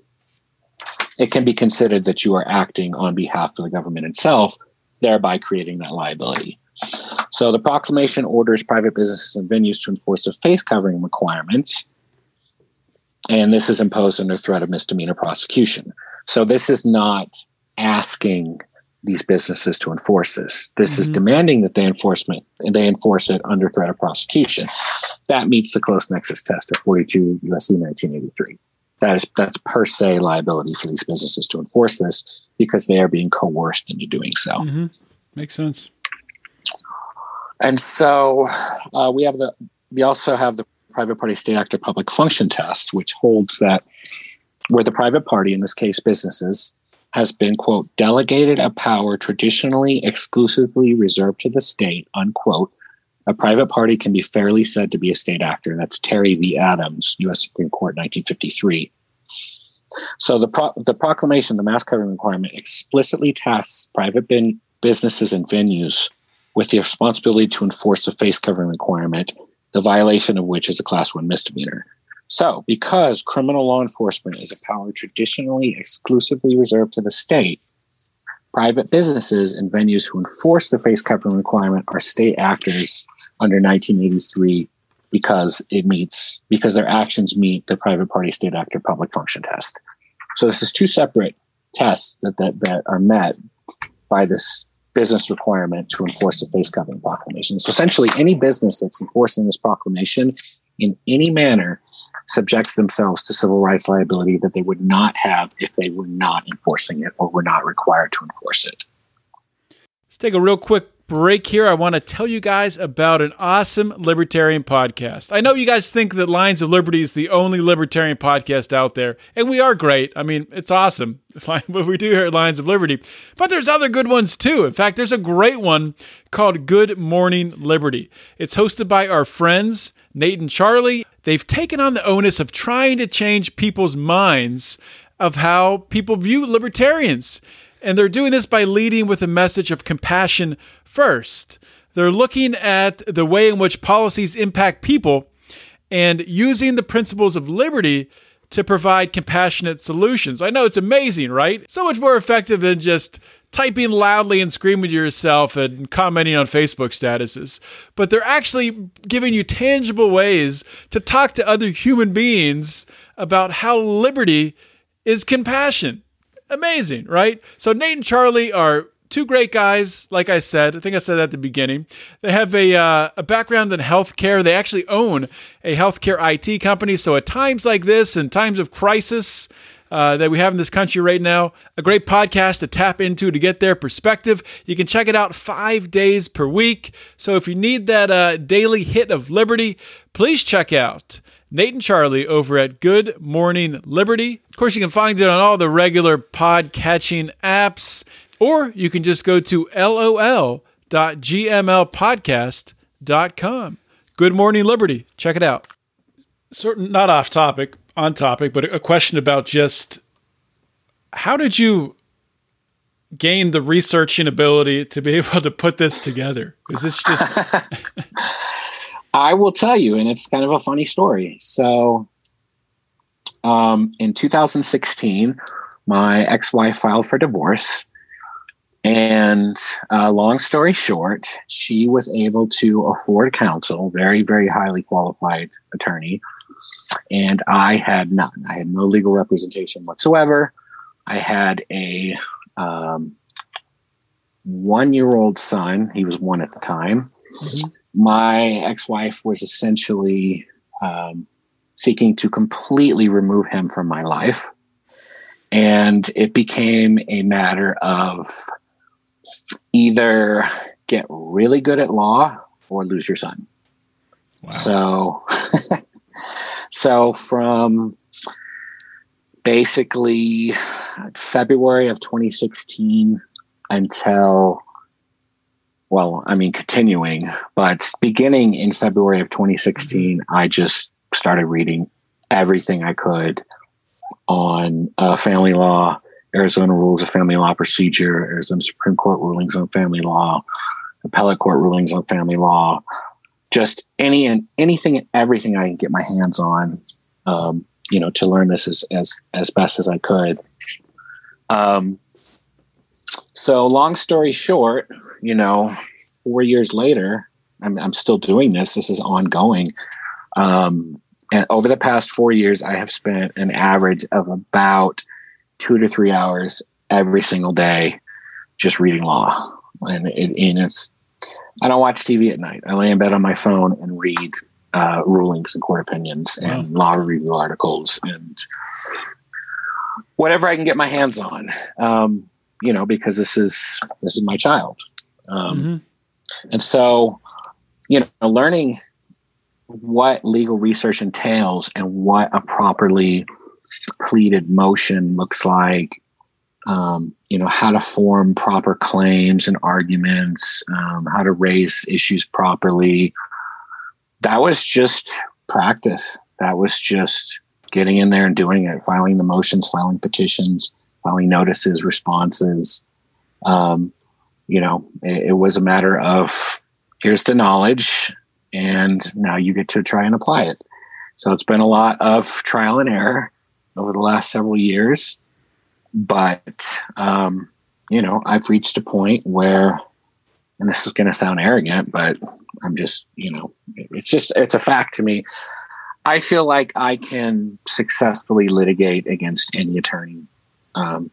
it can be considered that you are acting on behalf of the government itself, thereby creating that liability. So the proclamation orders private businesses and venues to enforce the face covering requirements. And this is imposed under threat of misdemeanor prosecution. So this is not asking these businesses to enforce this. This is demanding that they enforcement and they enforce it under threat of prosecution. That meets the close nexus test of 42 USC 1983. That is that's per se liability for these businesses to enforce this because they are being coerced into doing so. Mm-hmm. Makes sense. And so uh, we have the we also have the private party state actor public function test, which holds that where the private party, in this case businesses, has been quote delegated a power traditionally exclusively reserved to the state unquote. A private party can be fairly said to be a state actor. That's Terry v. Adams, U.S. Supreme Court, 1953. So the pro- the proclamation, the mask covering requirement, explicitly tasks private bin- businesses and venues with the responsibility to enforce the face covering requirement, the violation of which is a class one misdemeanor. So, because criminal law enforcement is a power traditionally exclusively reserved to the state, private businesses and venues who enforce the face covering requirement are state actors under 1983 because it meets because their actions meet the private party state actor public function test. So this is two separate tests that that, that are met by this business requirement to enforce the face covering proclamation. So essentially, any business that's enforcing this proclamation in any manner subjects themselves to civil rights liability that they would not have if they were not enforcing it or were not required to enforce it. Let's take a real quick break here. I want to tell you guys about an awesome libertarian podcast. I know you guys think that Lions of Liberty is the only libertarian podcast out there, and we are great. I mean, it's awesome [LAUGHS] what we do here at Lions of Liberty. But there's other good ones too. In fact, there's a great one called Good Morning Liberty. It's hosted by our friends, Nate and Charlie. They've taken on the onus of trying to change people's minds of how people view libertarians. And they're doing this by leading with a message of compassion first. They're looking at the way in which policies impact people and using the principles of liberty to provide compassionate solutions. I know it's amazing, right? So much more effective than just typing loudly and screaming to yourself and commenting on Facebook statuses. But they're actually giving you tangible ways to talk to other human beings about how liberty is compassion. Amazing, right? So Nate and Charlie are two great guys. Like I said, I think I said at the beginning. They have a uh, a background in healthcare. They actually own a healthcare IT company. So at times like this, and times of crisis, uh, that we have in this country right now. A great podcast to tap into to get their perspective. You can check it out five days per week. So if you need that uh, daily hit of liberty, please check out Nate and Charlie over at Good Morning Liberty. Of course, you can find it on all the regular pod catching apps, or you can just go to lol.gmlpodcast.com. Good Morning Liberty. Check it out. Sort of not off topic, on topic, but a question about just how did you gain the researching ability to be [LAUGHS] able to put this together? Is this just [LAUGHS] I will tell you, and it's kind of a funny story. So, um, in 2016, my ex-wife filed for divorce, and uh, long story short, she was able to afford counsel, very, very highly qualified attorney, and I had none. I had no legal representation whatsoever. I had a um, one-year-old son. He was one at the time. Mm-hmm. My ex-wife was essentially um, seeking to completely remove him from my life. And it became a matter of either get really good at law or lose your son. Wow. so [LAUGHS] so from basically february of 2016 until well, I mean, continuing, but beginning in February of 2016, mm-hmm. I just started reading everything I could on uh, family law, Arizona rules of family law procedure, Arizona Supreme Court rulings on family law, appellate court rulings on family law, just any and anything and everything I can get my hands on, um, you know, to learn this as as as best as I could. Um, so long story short, you know, four years later, I'm, I'm still doing this. This is ongoing. Um, and over the past four years, I have spent an average of about two to three hours every single day just reading law. And, it, and it's, I don't watch TV at night. I lay in bed on my phone and read uh, rulings and court opinions wow. and law review articles and whatever I can get my hands on. Um, you know, because this is this is my child. Um, mm-hmm. And so, you know, learning what legal research entails and what a properly pleaded motion looks like, um, you know, how to form proper claims and arguments, um, how to raise issues properly. That was just practice. That was just getting in there and doing it, filing the motions, filing petitions, filing notices, responses. Um, you know, it, it was a matter of here's the knowledge, and now you get to try and apply it. So it's been a lot of trial and error over the last several years, but um, you know, I've reached a point where, and this is going to sound arrogant, but I'm just, you know, it's just it's a fact to me. I feel like I can successfully litigate against any attorney um,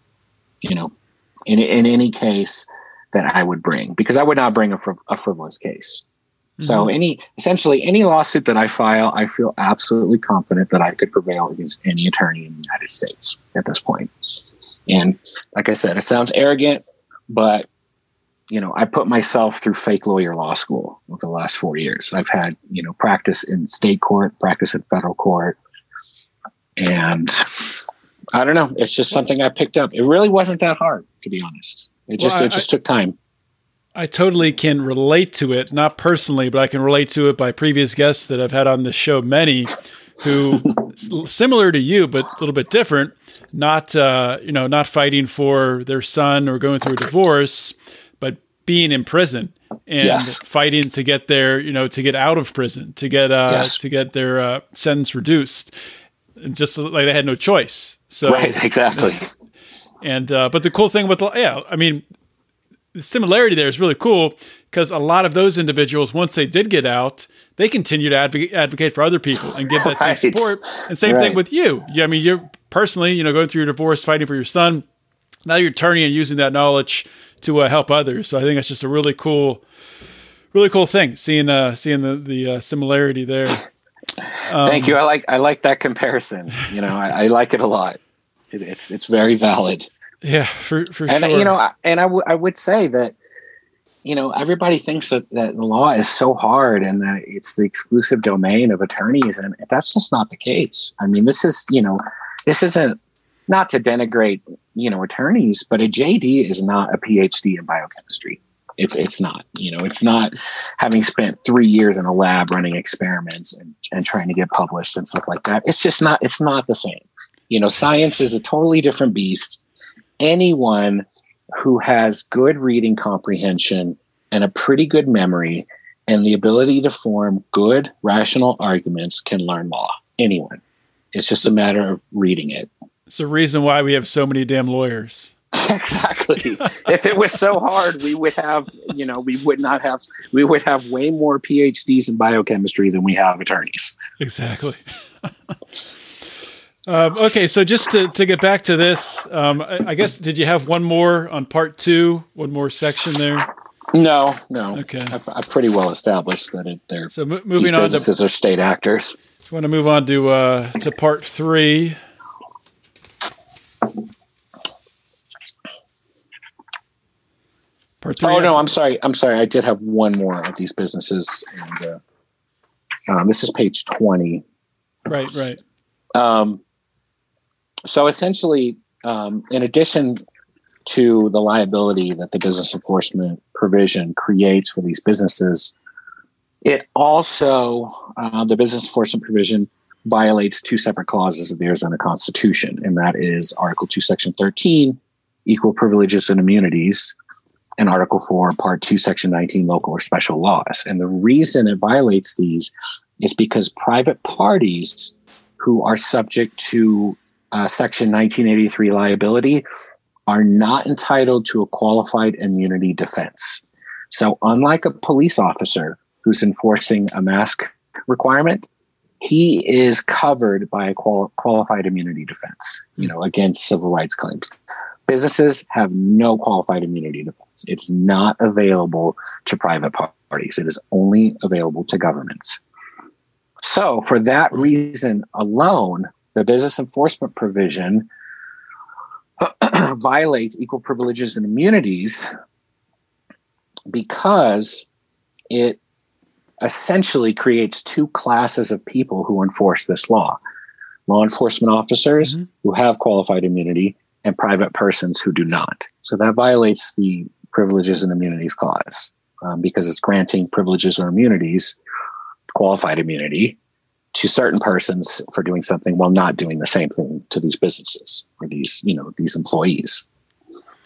you know, in in any case that I would bring because I would not bring a, fr- a frivolous case. Mm-hmm. So any essentially any lawsuit that I file, I feel absolutely confident that I could prevail against any attorney in the United States at this point. And like I said, it sounds arrogant, but you know, I put myself through fake lawyer law school over the last four years. I've had, you know, practice in state court, practice in federal court, and I don't know. It's just something I picked up. It really wasn't that hard, to be honest. It just well, I, it just took time. I totally can relate to it, not personally, but I can relate to it by previous guests that I've had on the show. Many who, [LAUGHS] similar to you, but a little bit different, not uh, you know, not fighting for their son or going through a divorce, but being in prison and yes. fighting to get their, you know, to get out of prison, to get uh, yes. to get their uh, sentence reduced just like they had no choice. So right, exactly. [LAUGHS] And uh, but the cool thing with yeah, I mean, the similarity there is really cool because a lot of those individuals, once they did get out, they continue to advocate, advocate for other people and give that right. same support. And same right. thing with you. Yeah, I mean, you're personally, you know, going through your divorce, fighting for your son. Now you're turning and using that knowledge to uh, help others. So I think that's just a really cool, really cool thing. Seeing uh, seeing the the uh, similarity there. Um, Thank you. I like I like that comparison. You know, I, I like it a lot. It, it's it's very valid. Yeah, for for and sure. you know, I- and I would I would say that you know everybody thinks that that the law is so hard and that it's the exclusive domain of attorneys, and that's just not the case. I mean, this is you know, this isn't not to denigrate you know attorneys, but a JD is not a PhD in biochemistry. It's it's not you know it's not having spent three years in a lab running experiments and, and trying to get published and stuff like that. It's just not it's not the same. You know, science is a totally different beast anyone who has good reading comprehension and a pretty good memory and the ability to form good rational arguments can learn law. Anyone. It's just a matter of reading it. it's the reason why we have so many damn lawyers. [LAUGHS] exactly. if it was so hard, we would have, you know, we would not have, we would have way more PhDs in biochemistry than we have attorneys. Exactly. [LAUGHS] um, okay, so just to, to get back to this, um, I, I guess did you have one more on part two? One more section there. No, no. Okay. I've, I've pretty well established that it, they're So these moving on to businesses are state actors. want to move on to uh, to part three. Part three. Oh no, I'm sorry. I'm sorry. I did have one more of these businesses, and uh, um, this is page twenty. Right, right. Um, so essentially, um, in addition to the liability that the business enforcement provision creates for these businesses, it also uh, the business enforcement provision violates two separate clauses of the Arizona Constitution, and that is Article Two, Section thirteen, equal privileges and immunities, and Article 4, Part 2, Section 19, local or special laws. And the reason it violates these is because private parties who are subject to uh, Section 1983 liability are not entitled to a qualified immunity defense. So, unlike a police officer who's enforcing a mask requirement, he is covered by a qual- qualified immunity defense, you know, against civil rights claims businesses have no qualified immunity defense. It's not available to private parties. It is only available to governments. So, for that reason alone, the business enforcement provision [CLEARS THROAT] violates equal privileges and immunities because it essentially creates two classes of people who enforce this law law enforcement officers Mhm. who have qualified immunity and private persons who do not. So that violates the privileges and immunities clause um, because it's granting privileges or immunities, qualified immunity, to certain persons for doing something while not doing the same thing to these businesses or these, you know, these employees.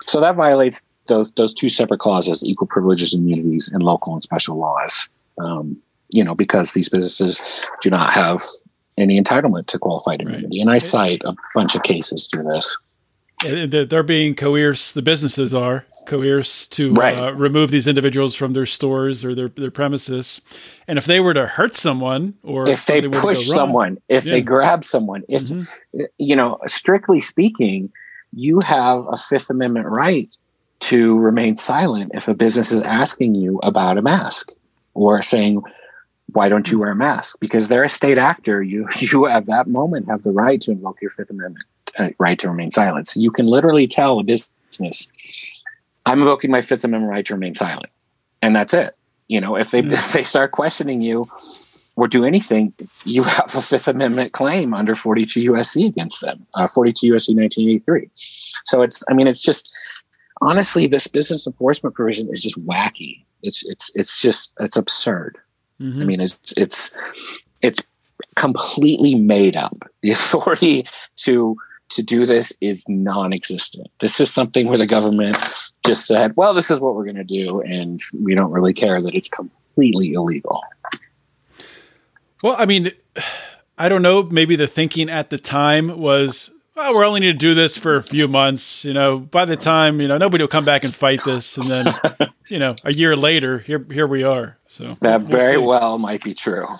So that violates those those two separate clauses: equal privileges and immunities, and local and special laws. Um, you know, because these businesses do not have any entitlement to qualified Right. immunity, and I cite a bunch of cases through this. And They're being coerced. The businesses are coerced to Right. uh, remove these individuals from their stores or their, their premises. And if they were to hurt someone, or if they something were to push wrong- someone, if Yeah. they grab someone, if Mhm. you know, strictly speaking, you have a Fifth Amendment right to remain silent if a business is asking you about a mask or saying, "Why don't you wear a mask?" Because they're a state actor. You [LAUGHS] you at that moment have the right to invoke your Fifth Amendment uh, right to remain silent. So you can literally tell a business, "I'm invoking my Fifth Amendment right to remain silent," and that's it. You know, if they Yeah. [LAUGHS] if they start questioning you or do anything, you have a Fifth Amendment claim under 42 USC against them, uh, 42 USC 1983. So it's, I mean, it's just honestly, this business enforcement provision is just wacky. It's it's it's just it's absurd. Mhm. I mean, it's it's it's completely made up. The authority to to do this is non-existent. This is something where the government just said, "Well, this is what we're going to do," and we don't really care that it's completely illegal. Well, I mean, I don't know. Maybe the thinking at the time was, well, we're only need to do this for a few months. You know, by the time you know nobody will come back and fight this, and then you know, a year later, here here we are. So That we'll very well might be true. [LAUGHS]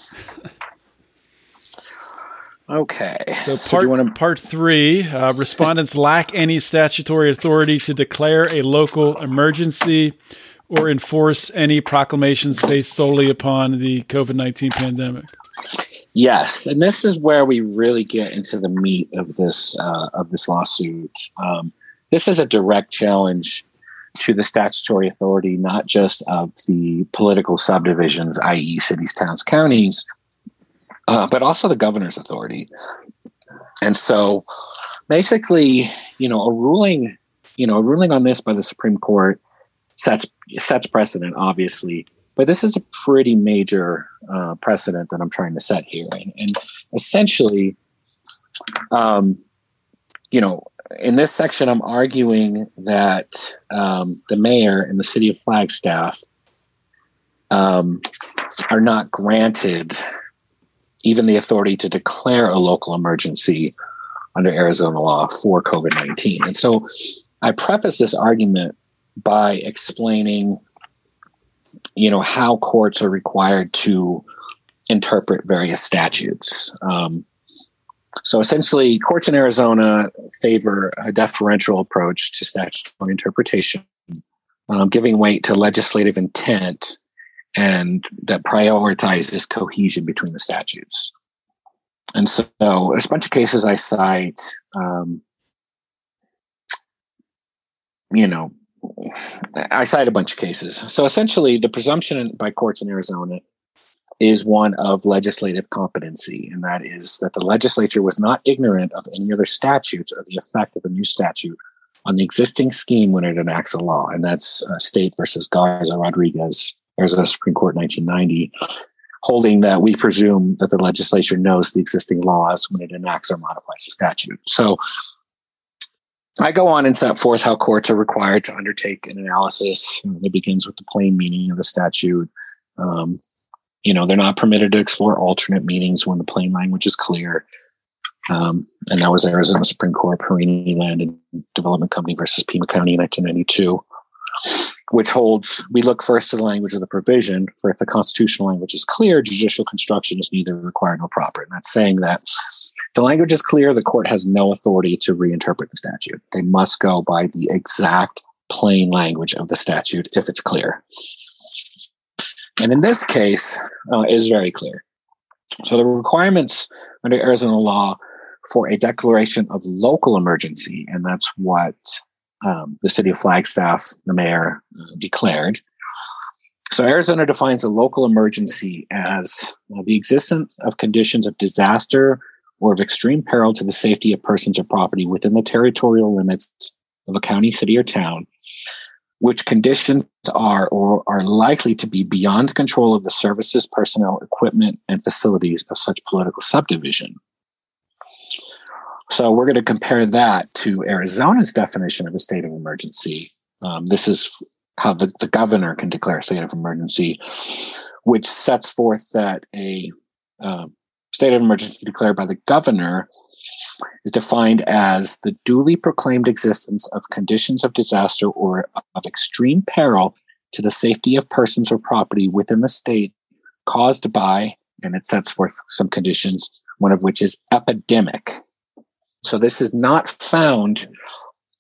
Okay. So part you wanna- part three, uh, respondents lack any statutory authority to declare a local emergency or enforce any proclamations based solely upon the COVID nineteen pandemic. Yes, and this is where we really get into the meat of this uh, of this lawsuit. Um, this is a direct challenge to the statutory authority, not just of the political subdivisions, i.e., cities, towns, counties, uh, but also the governor's authority. And so, basically, you know, a ruling, you know, a ruling on this by the Supreme Court sets sets precedent, obviously, but this is a pretty major uh, precedent that I'm trying to set here, and, and essentially, um, you know, in this section, I'm arguing that um, the mayor and the city of Flagstaff um, are not granted even the authority to declare a local emergency under Arizona law for COVID 19. And so I preface this argument by explaining, you know, how courts are required to interpret various statutes. Um, so essentially, courts in Arizona favor a deferential approach to statutory interpretation, um, giving weight to legislative intent and that prioritizes cohesion between the statutes. And so, there's a bunch of cases I cite. Um, you know, I cite a bunch of cases. So essentially, the presumption by courts in Arizona is one of legislative competency, and that is that the legislature was not ignorant of any other statutes or the effect of a new statute on the existing scheme when it enacts a law. And that's uh, State versus Garza Rodriguez, Arizona Supreme Court 1990, holding that we presume that the legislature knows the existing laws when it enacts or modifies a statute. So I go on and set forth how courts are required to undertake an analysis that begins with the plain meaning of the statute. Um, you know, they're not permitted to explore alternate meanings when the plain language is clear. Um, and that was Arizona Supreme Court, Perini Land and Development Company versus Pima County in 1992, which holds we look first to the language of the provision, for if the constitutional language is clear, judicial construction is neither required nor proper. And that's saying that the language is clear, the court has no authority to reinterpret the statute. They must go by the exact plain language of the statute if it's clear. And in this case, uh, is very clear. So the requirements under Arizona law for a declaration of local emergency, and that's what um, the city of Flagstaff, the mayor, uh, declared. So Arizona defines a local emergency as uh, the existence of conditions of disaster or of extreme peril to the safety of persons or property within the territorial limits of a county, city, or town, which conditions are or are likely to be beyond the control of the services, personnel, equipment, and facilities of such political subdivision. So we're going to compare that to Arizona's definition of a state of emergency. Um, this is how the, the governor can declare a state of emergency, which sets forth that a uh, state of emergency declared by the governor is defined as the duly proclaimed existence of conditions of disaster or of extreme peril to the safety of persons or property within the state caused by, and it sets forth some conditions, one of which is epidemic. So this is not found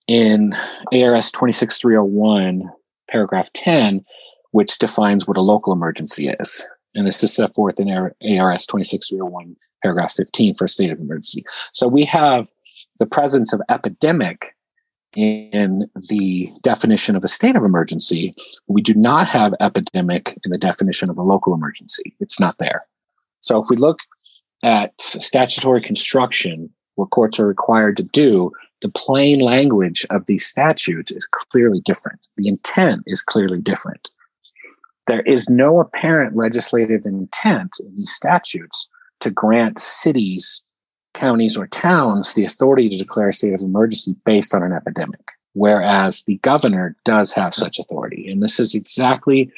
in ARS 26301, paragraph 10, which defines what a local emergency is. And this is set forth in ARS 26301, paragraph 15 for a state of emergency. So we have the presence of epidemic in the definition of a state of emergency. We do not have epidemic in the definition of a local emergency. It's not there. So if we look at statutory construction, what courts are required to do, the plain language of these statutes is clearly different. The intent is clearly different. There is no apparent legislative intent in these statutes to grant cities, counties, or towns the authority to declare a state of emergency based on an epidemic, whereas the governor does have such authority. And this is exactly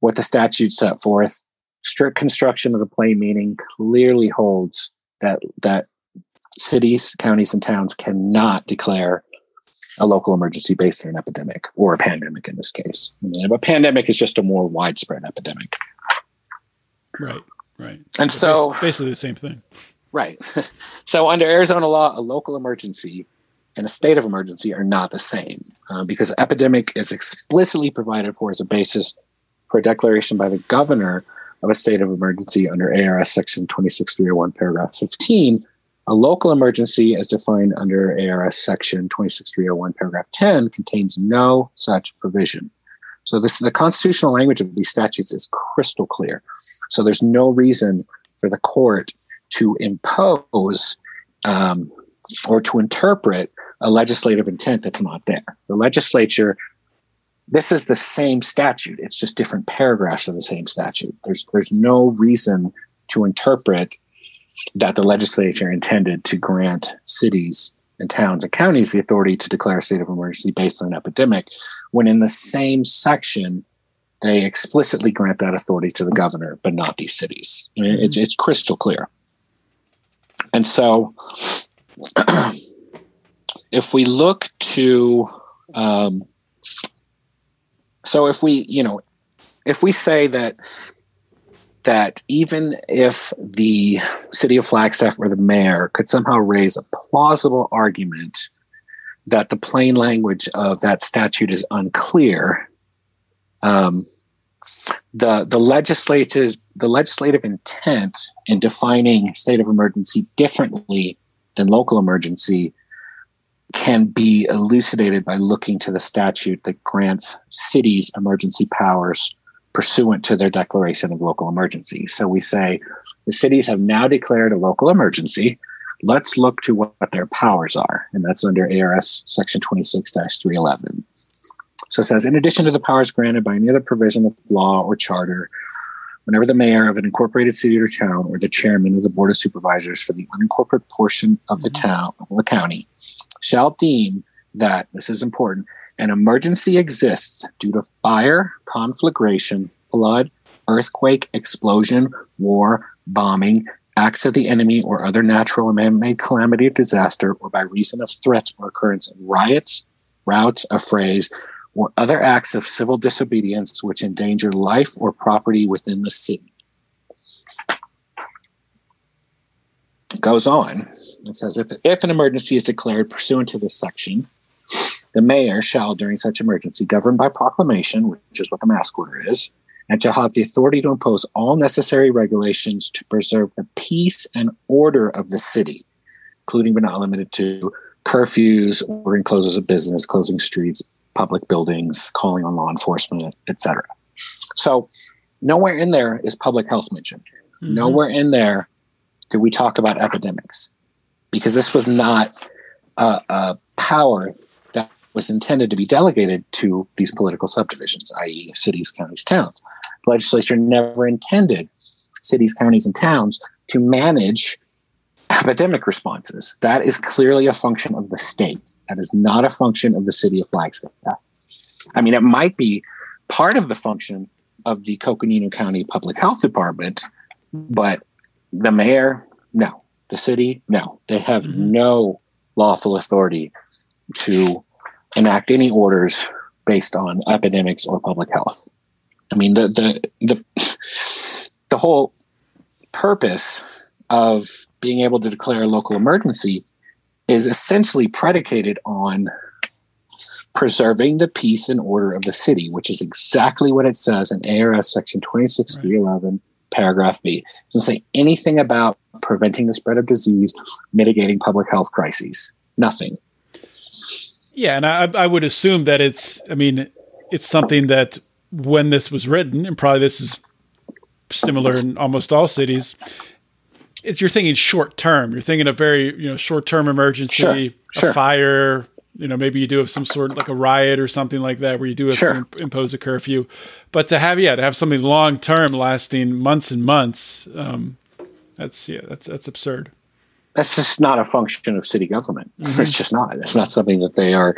what the statute set forth. Strict construction of the plain meaning clearly holds that that cities, counties, and towns cannot declare a local emergency based on an epidemic or a pandemic in this case. And a pandemic is just a more widespread epidemic. Right. Right. And so, so basically the same thing. Right. [LAUGHS] so under Arizona law, a local emergency and a state of emergency are not the same uh, because epidemic is explicitly provided for as a basis for a declaration by the governor of a state of emergency under ARS section 26301 paragraph 15, a local emergency as defined under ARS section 26301 paragraph 10 contains no such provision. So this the constitutional language of these statutes is crystal clear. So there's no reason for the court to impose um, or to interpret a legislative intent that's not there. The legislature, this is the same statute. It's just different paragraphs of the same statute. There's there's no reason to interpret that the legislature intended to grant cities and towns and counties the authority to declare a state of emergency based on an epidemic, when in the same section they explicitly grant that authority to the governor, but not these cities. I mean, it's, it's crystal clear. And so, [CLEARS THROAT] if we look to, um, so if we, you know, if we say that that even if the city of Flagstaff or the mayor could somehow raise a plausible argument that the plain language of that statute is unclear, um, the the legislative the legislative intent in defining state of emergency differently than local emergency can be elucidated by looking to the statute that grants cities emergency powers pursuant to their declaration of local emergency. So we say the cities have now declared a local emergency. Let's look to what, what their powers are. And that's under ARS section 26 311. So it says, in addition to the powers granted by any other provision of law or charter, whenever the mayor of an incorporated city or town or the chairman of the board of supervisors for the unincorporated portion of the mm-hmm. town of the county shall deem that this is important an emergency exists due to fire, conflagration, flood, earthquake, explosion, war, bombing, acts of the enemy, or other natural or man made calamity or disaster, or by reason of threats or occurrence of riots, routs, affrays, or other acts of civil disobedience which endanger life or property within the city. It goes on. It says if, if an emergency is declared pursuant to this section, the mayor shall, during such emergency, govern by proclamation, which is what the mask order is, and shall have the authority to impose all necessary regulations to preserve the peace and order of the city, including but not limited to curfews, ordering closes of business, closing streets, public buildings, calling on law enforcement, etc. So, nowhere in there is public health mentioned. Mm-hmm. Nowhere in there do we talk about epidemics, because this was not a, a power was intended to be delegated to these political subdivisions, i.e., cities, counties, towns. The legislature never intended cities, counties, and towns to manage epidemic responses. That is clearly a function of the state. That is not a function of the city of Flagstaff. I mean, it might be part of the function of the Coconino County Public Health Department, but the mayor, no. The city, no. They have mm-hmm. no lawful authority to enact any orders based on epidemics or public health. I mean, the the the the whole purpose of being able to declare a local emergency is essentially predicated on preserving the peace and order of the city, which is exactly what it says in ARS section 26311, right. paragraph B. It doesn't say anything about preventing the spread of disease, mitigating public health crises. Nothing. Yeah, and I, I would assume that it's. I mean, it's something that when this was written, and probably this is similar in almost all cities. It's you're thinking short term. You're thinking a very you know short term emergency, sure, a sure. fire. You know, maybe you do have some sort of like a riot or something like that, where you do have sure. to imp- impose a curfew. But to have yeah, to have something long term, lasting months and months, um, that's yeah, that's that's absurd that's just not a function of city government. Mm-hmm. It's just not. It's not something that they are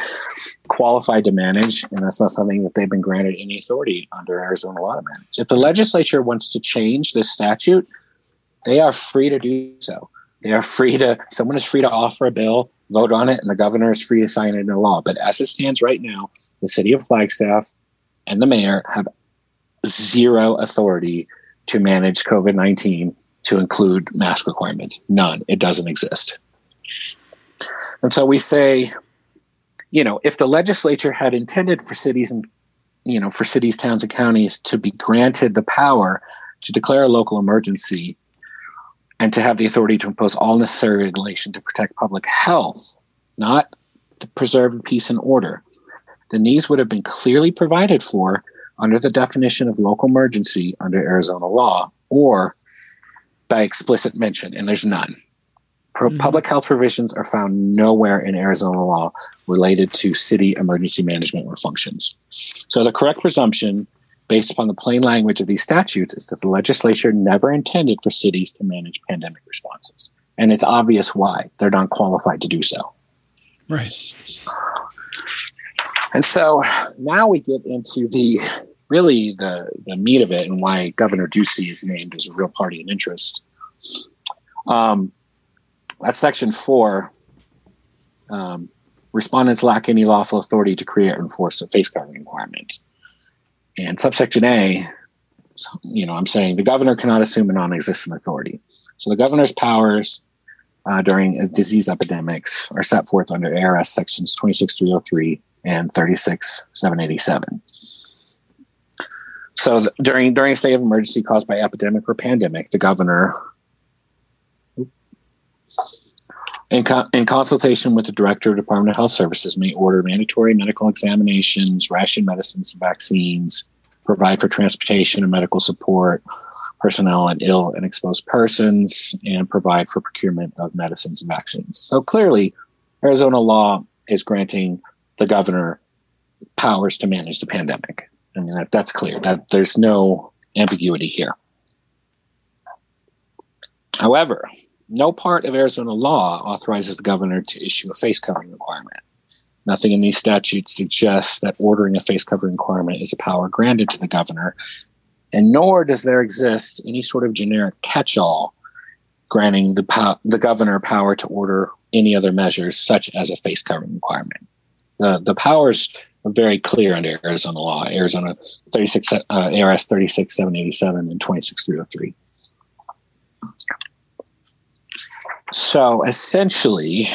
qualified to manage, and that's not something that they've been granted any authority under Arizona law to manage. If the legislature wants to change this statute, they are free to do so. They are free to. Someone is free to offer a bill, vote on it, and the governor is free to sign it into law. But as it stands right now, the city of Flagstaff and the mayor have zero authority to manage COVID nineteen to include mask requirements. None. It doesn't exist. And so we say, you know, if the legislature had intended for cities and, you know, for cities, towns, and counties to be granted the power to declare a local emergency and to have the authority to impose all necessary regulation to protect public health, not to preserve peace and order, then these would have been clearly provided for under the definition of local emergency under Arizona law or by explicit mention, and there's none. Pro- Mhm. Public health provisions are found nowhere in Arizona law related to city emergency management or functions. So the correct presumption, based upon the plain language of these statutes, is that the legislature never intended for cities to manage pandemic responses. And it's obvious why. They're not qualified to do so. Right. And so now we get into the really the, the meat of it and why Governor Ducey is named as a real party in interest. Um, that's section four. Um, respondents lack any lawful authority to create or enforce a face covering requirement. And subsection A, you know, I'm saying the governor cannot assume a non existent authority. So the governor's powers uh, during disease epidemics are set forth under ARS sections 26303 and 36787. So th- during during a state of emergency caused by epidemic or pandemic, the governor, in, co- in consultation with the director of Department of Health Services, may order mandatory medical examinations, ration medicines and vaccines, provide for transportation and medical support, personnel and ill and exposed persons, and provide for procurement of medicines and vaccines. So clearly, Arizona law is granting the governor powers to manage the pandemic. I mean, that, that's clear. That there's no ambiguity here. However, no part of Arizona law authorizes the governor to issue a face covering requirement. Nothing in these statutes suggests that ordering a face covering requirement is a power granted to the governor, and nor does there exist any sort of generic catch all granting the, the governor power to order any other measures, such as a face covering requirement. The, the powers very clear under Arizona law, Arizona 36, uh, ARS 36787 and 26303. So essentially,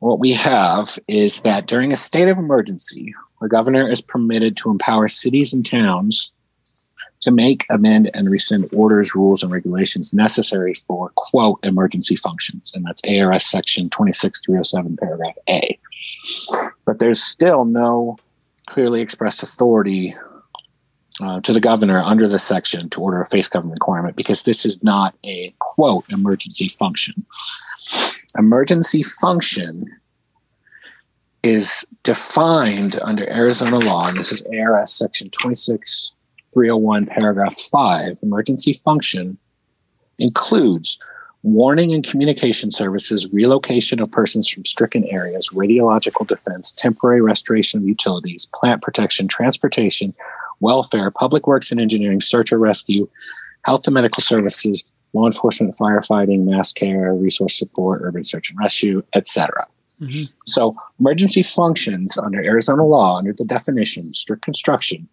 what we have is that during a state of emergency, the governor is permitted to empower cities and towns to make, amend, and rescind orders, rules, and regulations necessary for, quote, emergency functions. And that's ARS section 26307, paragraph A. But there's still no clearly expressed authority uh, to the governor under this section to order a face covering requirement because this is not a, quote, emergency function. Emergency function is defined under Arizona law, and this is ARS section 26301, paragraph 5. Emergency function includes warning and communication services, relocation of persons from stricken areas, radiological defense, temporary restoration of utilities, plant protection, transportation, welfare, public works and engineering, search or rescue, health and medical services, law enforcement, firefighting, mass care, resource support, urban search and rescue, etc. Mhm. So, emergency functions under Arizona law, under the definition, strict construction,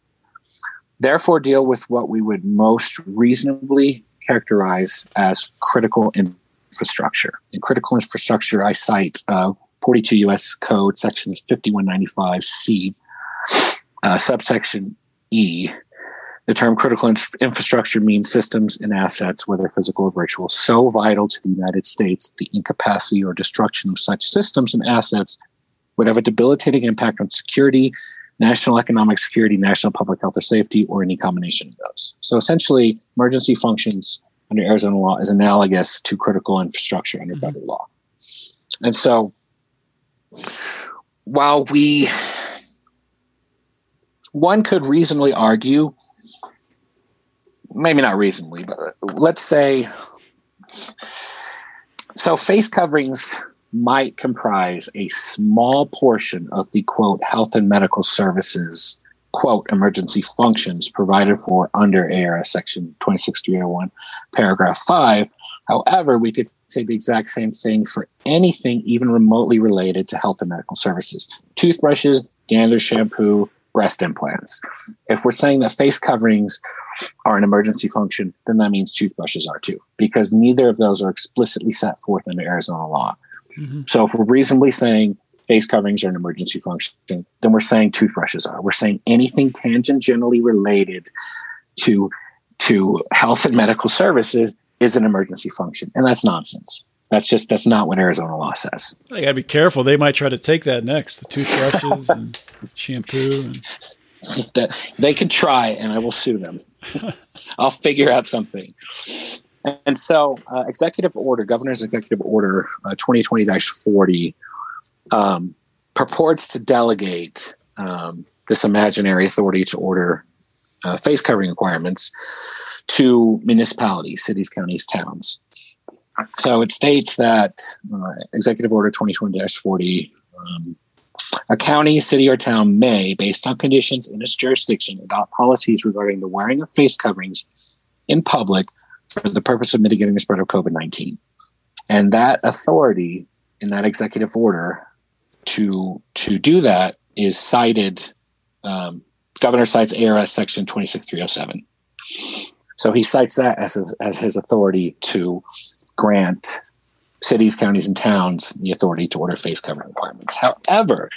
therefore deal with what we would most reasonably characterize as critical infrastructure. In critical infrastructure, I cite uh, 42 U.S. Code, section 5195C, uh, subsection E. The term critical in- infrastructure means systems and assets, whether physical or virtual, so vital to the United States the incapacity or destruction of such systems and assets would have a debilitating impact on security, national economic security, national public health or safety, or any combination of those. So essentially, emergency functions under Arizona law is analogous to critical infrastructure under Mhm. federal law. And so while we one could reasonably argue maybe not reasonably but let's say so face coverings might comprise a small portion of the quote health and medical services quote emergency functions provided for under ARS section 26301 paragraph 5 however we could say the exact same thing for anything even remotely related to health and medical services. Toothbrushes dander shampoo breast implants. If we're saying that face coverings are an emergency function then that means toothbrushes are too because neither of those are explicitly set forth under Arizona law Mhm. so if we're reasonably saying face coverings are an emergency function, then we're saying toothbrushes are. We're saying anything tangentially related to to health and medical services is an emergency function, and that's nonsense. That's just that's not what Arizona law says. I gotta be careful. They might try to take that next. The toothbrushes and [LAUGHS] shampoo. And... That they could try, and I will sue them. [LAUGHS] I'll figure out something. And so, uh, executive order, governor's executive order uh, 2020 40 um, purports to delegate um, this imaginary authority to order uh, face covering requirements to municipalities, cities, counties, towns. So it states that uh, Executive Order 2020 40 um, a county, city, or town may, based on conditions in its jurisdiction, adopt policies regarding the wearing of face coverings in public for the purpose of mitigating the spread of COVID 19. And that authority in that executive order to, to do that is cited, um, Governor cites ARS section 26307. So he cites that as his, as his authority to grant cities, counties, and towns the authority to order face covering requirements. However,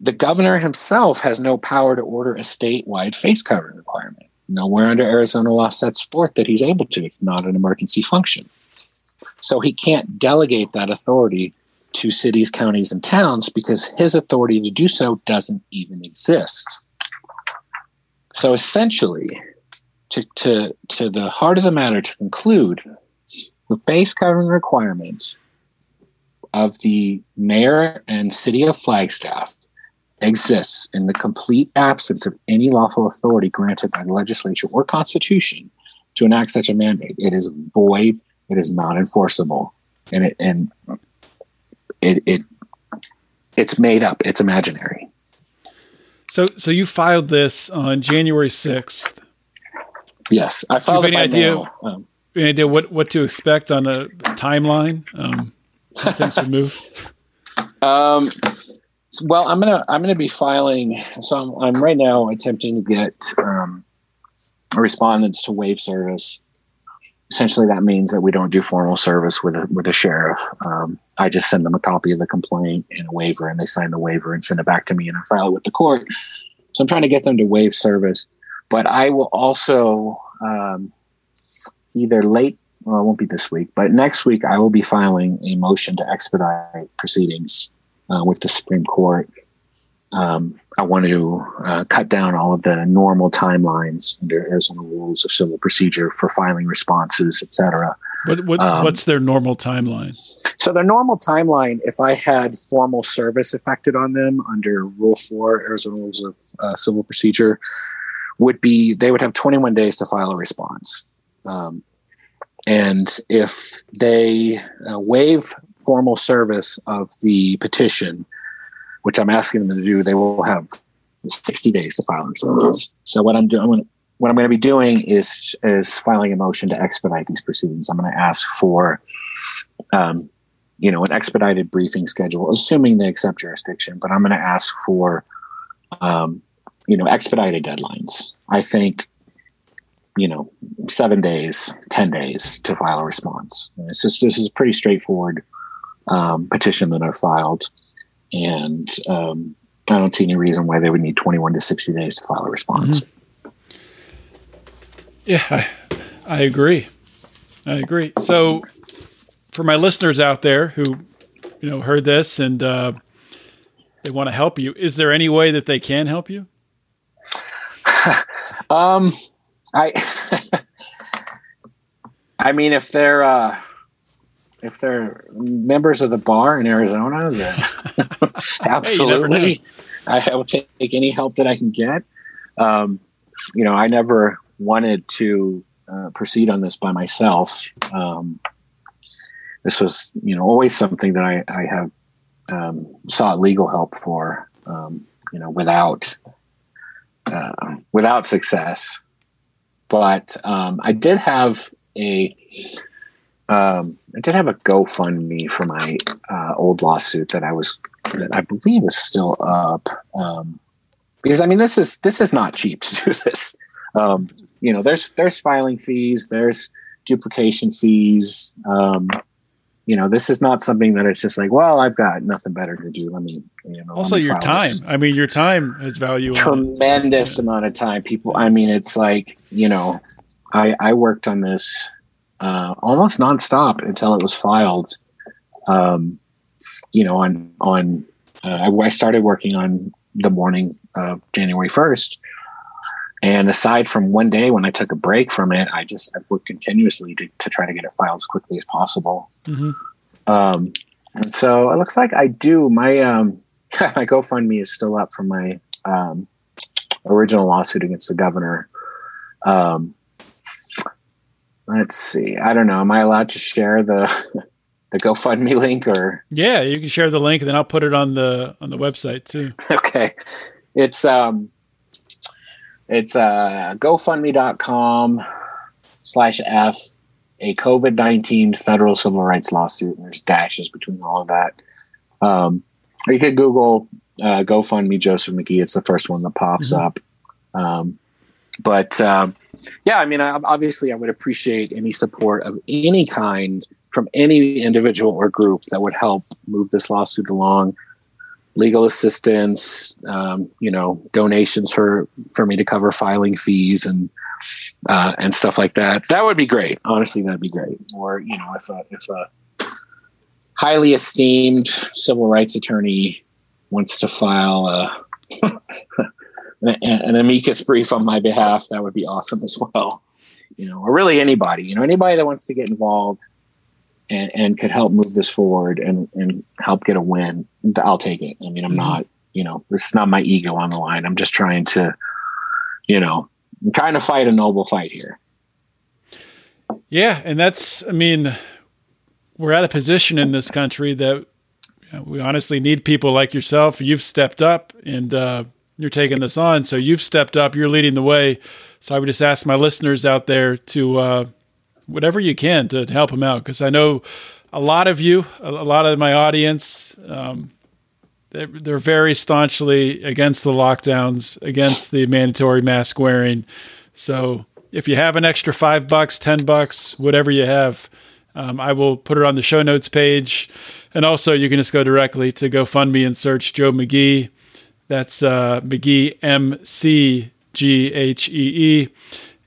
the governor himself has no power to order a statewide face covering requirement. Nowhere under Arizona law sets forth that he's able to. It's not an emergency function. So he can't delegate that authority to cities, counties, and towns because his authority to do so doesn't even exist. So essentially, to, to, to the heart of the matter, to conclude, the face covering requirement of the mayor and city of Flagstaff exists in the complete absence of any lawful authority granted by the legislature or constitution to enact such a mandate. It is void. It is not enforceable, and it and it, it it's made up. It's imaginary. So, so you filed this on January sixth. Yes, I filed. Do you have any idea? Um, any idea what what to expect on a timeline? Um, things would move. Um, well, I'm gonna I'm gonna be filing. So I'm, I'm right now attempting to get um, respondents to waive service. Essentially, that means that we don't do formal service with a, with a sheriff. Um, I just send them a copy of the complaint and a waiver, and they sign the waiver and send it back to me, and I file it with the court. So I'm trying to get them to waive service, but I will also um, either late, well, it won't be this week, but next week I will be filing a motion to expedite proceedings uh, with the Supreme Court. Um, I want to uh, cut down all of the normal timelines under Arizona rules of civil procedure for filing responses, etc. What, what um, what's their normal timeline? So their normal timeline, if I had formal service effected on them under Rule Four Arizona Rules of uh, Civil Procedure, would be they would have 21 days to file a response. Um, and if they uh, waive formal service of the petition, which I'm asking them to do, they will have 60 days to file response. So what I'm doing, what I'm going to be doing is is filing a motion to expedite these proceedings. I'm going to ask for, um, you know, an expedited briefing schedule, assuming they accept jurisdiction. But I'm going to ask for, um, you know, expedited deadlines. I think you know, seven days, 10 days to file a response. This is pretty straightforward um, petition that are filed. And um, I don't see any reason why they would need 21 to 60 days to file a response. Mm-hmm. Yeah, I, I agree. I agree. So, for my listeners out there who, you know, heard this and uh, they want to help you, is there any way that they can help you? [LAUGHS] um, I [LAUGHS] I mean if they're uh if they're members of the bar in Arizona, then [LAUGHS] absolutely. hey, I will take any help that I can get. Um, you know, I never wanted to uh, proceed on this by myself. Um, this was, you know, always something that I, I have um, sought legal help for. Um, you know, without uh, without success. But um, I did have a um, I did have a GoFundMe for my uh, old lawsuit that I was that I believe is still up. Um, because I mean this is this is not cheap to do this. Um, you know, there's there's filing fees, there's duplication fees. Um, you know, this is not something that it's just like, well, I've got nothing better to do. Let me, you know, Also, your time. this I mean, your time on it. tremendous amount of time. People, I mean, it's like you know, I I worked on this uh, almost nonstop until it was filed. Um, you know, on on uh, I started working on the morning of January first, and aside from one day when I took a break from it, I just I've worked continuously to to try to get it filed as quickly as possible. Mhm. Um, and so it looks like I do. My um, [LAUGHS] my GoFundMe is still up from my um, original lawsuit against the governor. Um, let's see. I don't know. Am I allowed to share the [LAUGHS] the GoFundMe link or? Yeah, you can share the link, and then I'll put it on the on the website too. [LAUGHS] okay, it's um, it's uh, GoFundMe.com slash F a COVID nineteen federal civil rights lawsuit, and there's dashes between all of that. Um, or you could Google uh, GoFundMe Joseph McGhee. It's the first one that pops Mhm. up. Um, but um, yeah, I mean, I, obviously, I would appreciate any support of any kind from any individual or group that would help move this lawsuit along. Legal assistance, um, you know, donations for for me to cover filing fees and uh, and stuff like that. That would be great. Honestly, that'd be great. Or you know, if a if a highly esteemed civil rights attorney wants to file a, [LAUGHS] an, an amicus brief on my behalf, that would be awesome as well. You know, or really anybody. You know, anybody that wants to get involved and, and could help move this forward and and help get a win. I'll take it. I mean, I'm Mhm. not. You know, this is not my ego on the line. I'm just trying to, you know, I'm trying to fight a noble fight here. Yeah, and that's I mean, we're at a position in this country that we honestly need people like yourself. You've stepped up and uh, you're taking this on, so you've stepped up. You're leading the way. So I would just ask my listeners out there to uh, whatever you can to, to help them out because I know a lot of you, a, lot of my audience. Um, they're, they're very staunchly against the lockdowns, against the mandatory mask wearing. So if you have an extra five bucks, ten bucks, whatever you have, um, I will put it on the show notes page. And also, you can just go directly to GoFundMe and search Joe McGhee. That's uh, McGhee M C G H E E,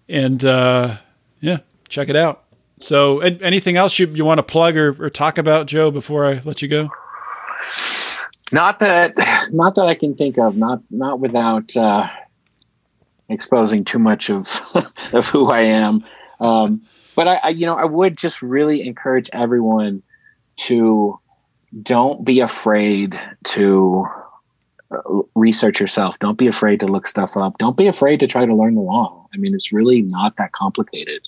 and uh, yeah, check it out. So, anything else you, you want to plug or, or talk about, Joe, before I let you go? Not that, not that I can think of. Not not without uh, exposing too much of [LAUGHS] of who I am. Um, but I, I, you know, I would just really encourage everyone to don't be afraid to research yourself. Don't be afraid to look stuff up. Don't be afraid to try to learn the law. I mean, it's really not that complicated.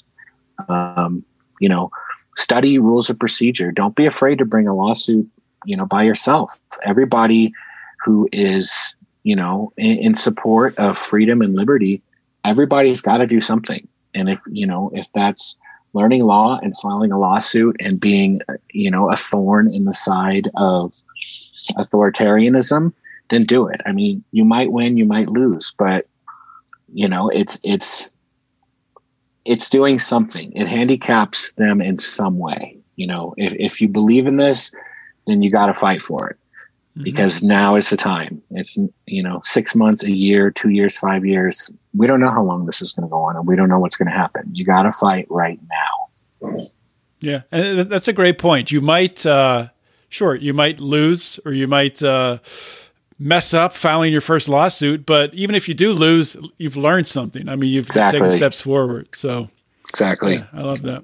Um, you know, study rules of procedure. Don't be afraid to bring a lawsuit, you know, by yourself. Everybody who is, you know, in, in support of freedom and liberty, everybody's got to do something. And if, you know, if that's learning law and filing a lawsuit and being, uh, you know, a thorn in the side of authoritarianism, then do it. I mean, you might win, you might lose, but you know, it's it's it's doing something. It handicaps them in some way. You know, if if you believe in this, then you got to fight for it because now is the time. It's you know, six months, a year, two years, five years. We don't know how long this is going to go on, and we don't know what's going to happen. You got to fight right now. Yeah, and that's a great point. You might, uh, sure, you might lose or you might uh, mess up filing your first lawsuit, but even if you do lose, you've learned something. I mean, you've Exactly. taken steps forward. So, Exactly. yeah, I love that.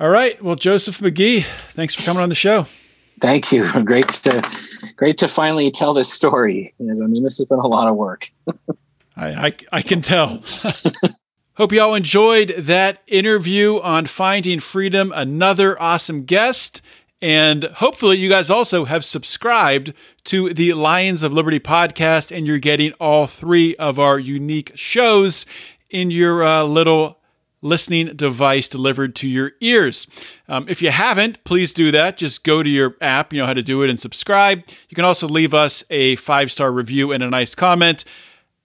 All right, well, Joseph McGhee, thanks for coming on the show. Thank you. [LAUGHS] Great to great to finally tell this story. Because, I mean, this has been a lot of work. [LAUGHS] I, I, I can tell. [LAUGHS] Hope you all enjoyed that interview on Finding Freedom. Another awesome guest. And hopefully, you guys also have subscribed to the Lions of Liberty podcast and you're getting all three of our unique shows in your uh, little listening device delivered to your ears. Um, if you haven't, please do that. Just go to your app, you know how to do it, and subscribe. You can also leave us a five star review and a nice comment.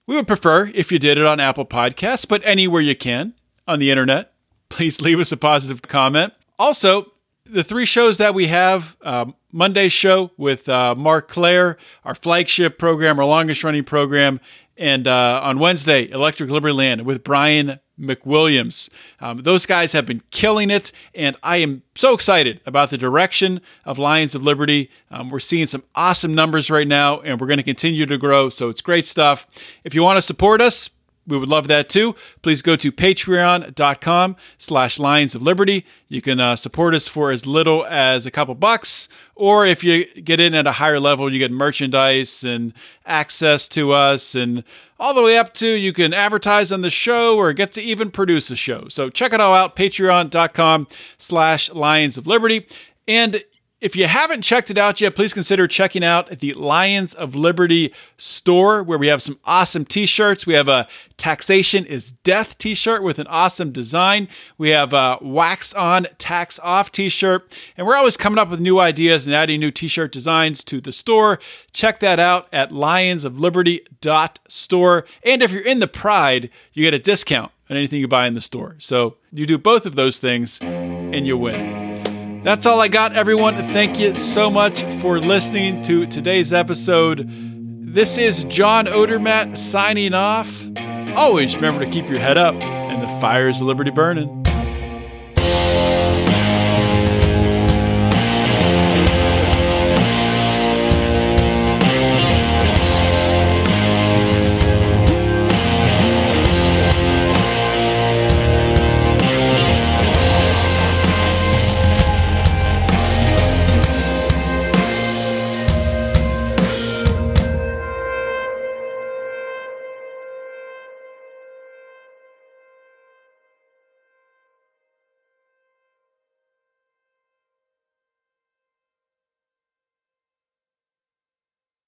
We would prefer if you did it on Apple Podcasts, but anywhere you can on the internet, please [LAUGHS] leave us a positive comment. Also, the three shows that we have um, Monday's show with uh, Marc Clair, our flagship program, our longest running program, and uh, on Wednesday, Electric Liberty Land with Brian McWilliams. Um, those guys have been killing it, and I am so excited about the direction of Lions of Liberty. Um, we're seeing some awesome numbers right now, and we're going to continue to grow, so it's great stuff. If you want to support us, we would love that too. Please go to patreon.com slash Lions of Liberty. You can uh, support us for as little as a couple bucks, or if you get in at a higher level, you get merchandise and access to us, and all the way up to you can advertise on the show or get to even produce a show. So check it all out, patreon.com slash Lions of Liberty. And if you haven't checked it out yet, please consider checking out the Lions of Liberty store where we have some awesome t shirts. We have a Taxation is Death t shirt with an awesome design. We have a Wax On, Tax Off t shirt. And we're always coming up with new ideas and adding new t shirt designs to the store. Check that out at lionsofliberty.store. And if you're in the Pride, you get a discount on anything you buy in the store. So you do both of those things and you win. That's all I got, everyone. Thank you so much for listening to today's episode. This is John Odermatt signing off. Always remember to keep your head up and the fires of liberty burning.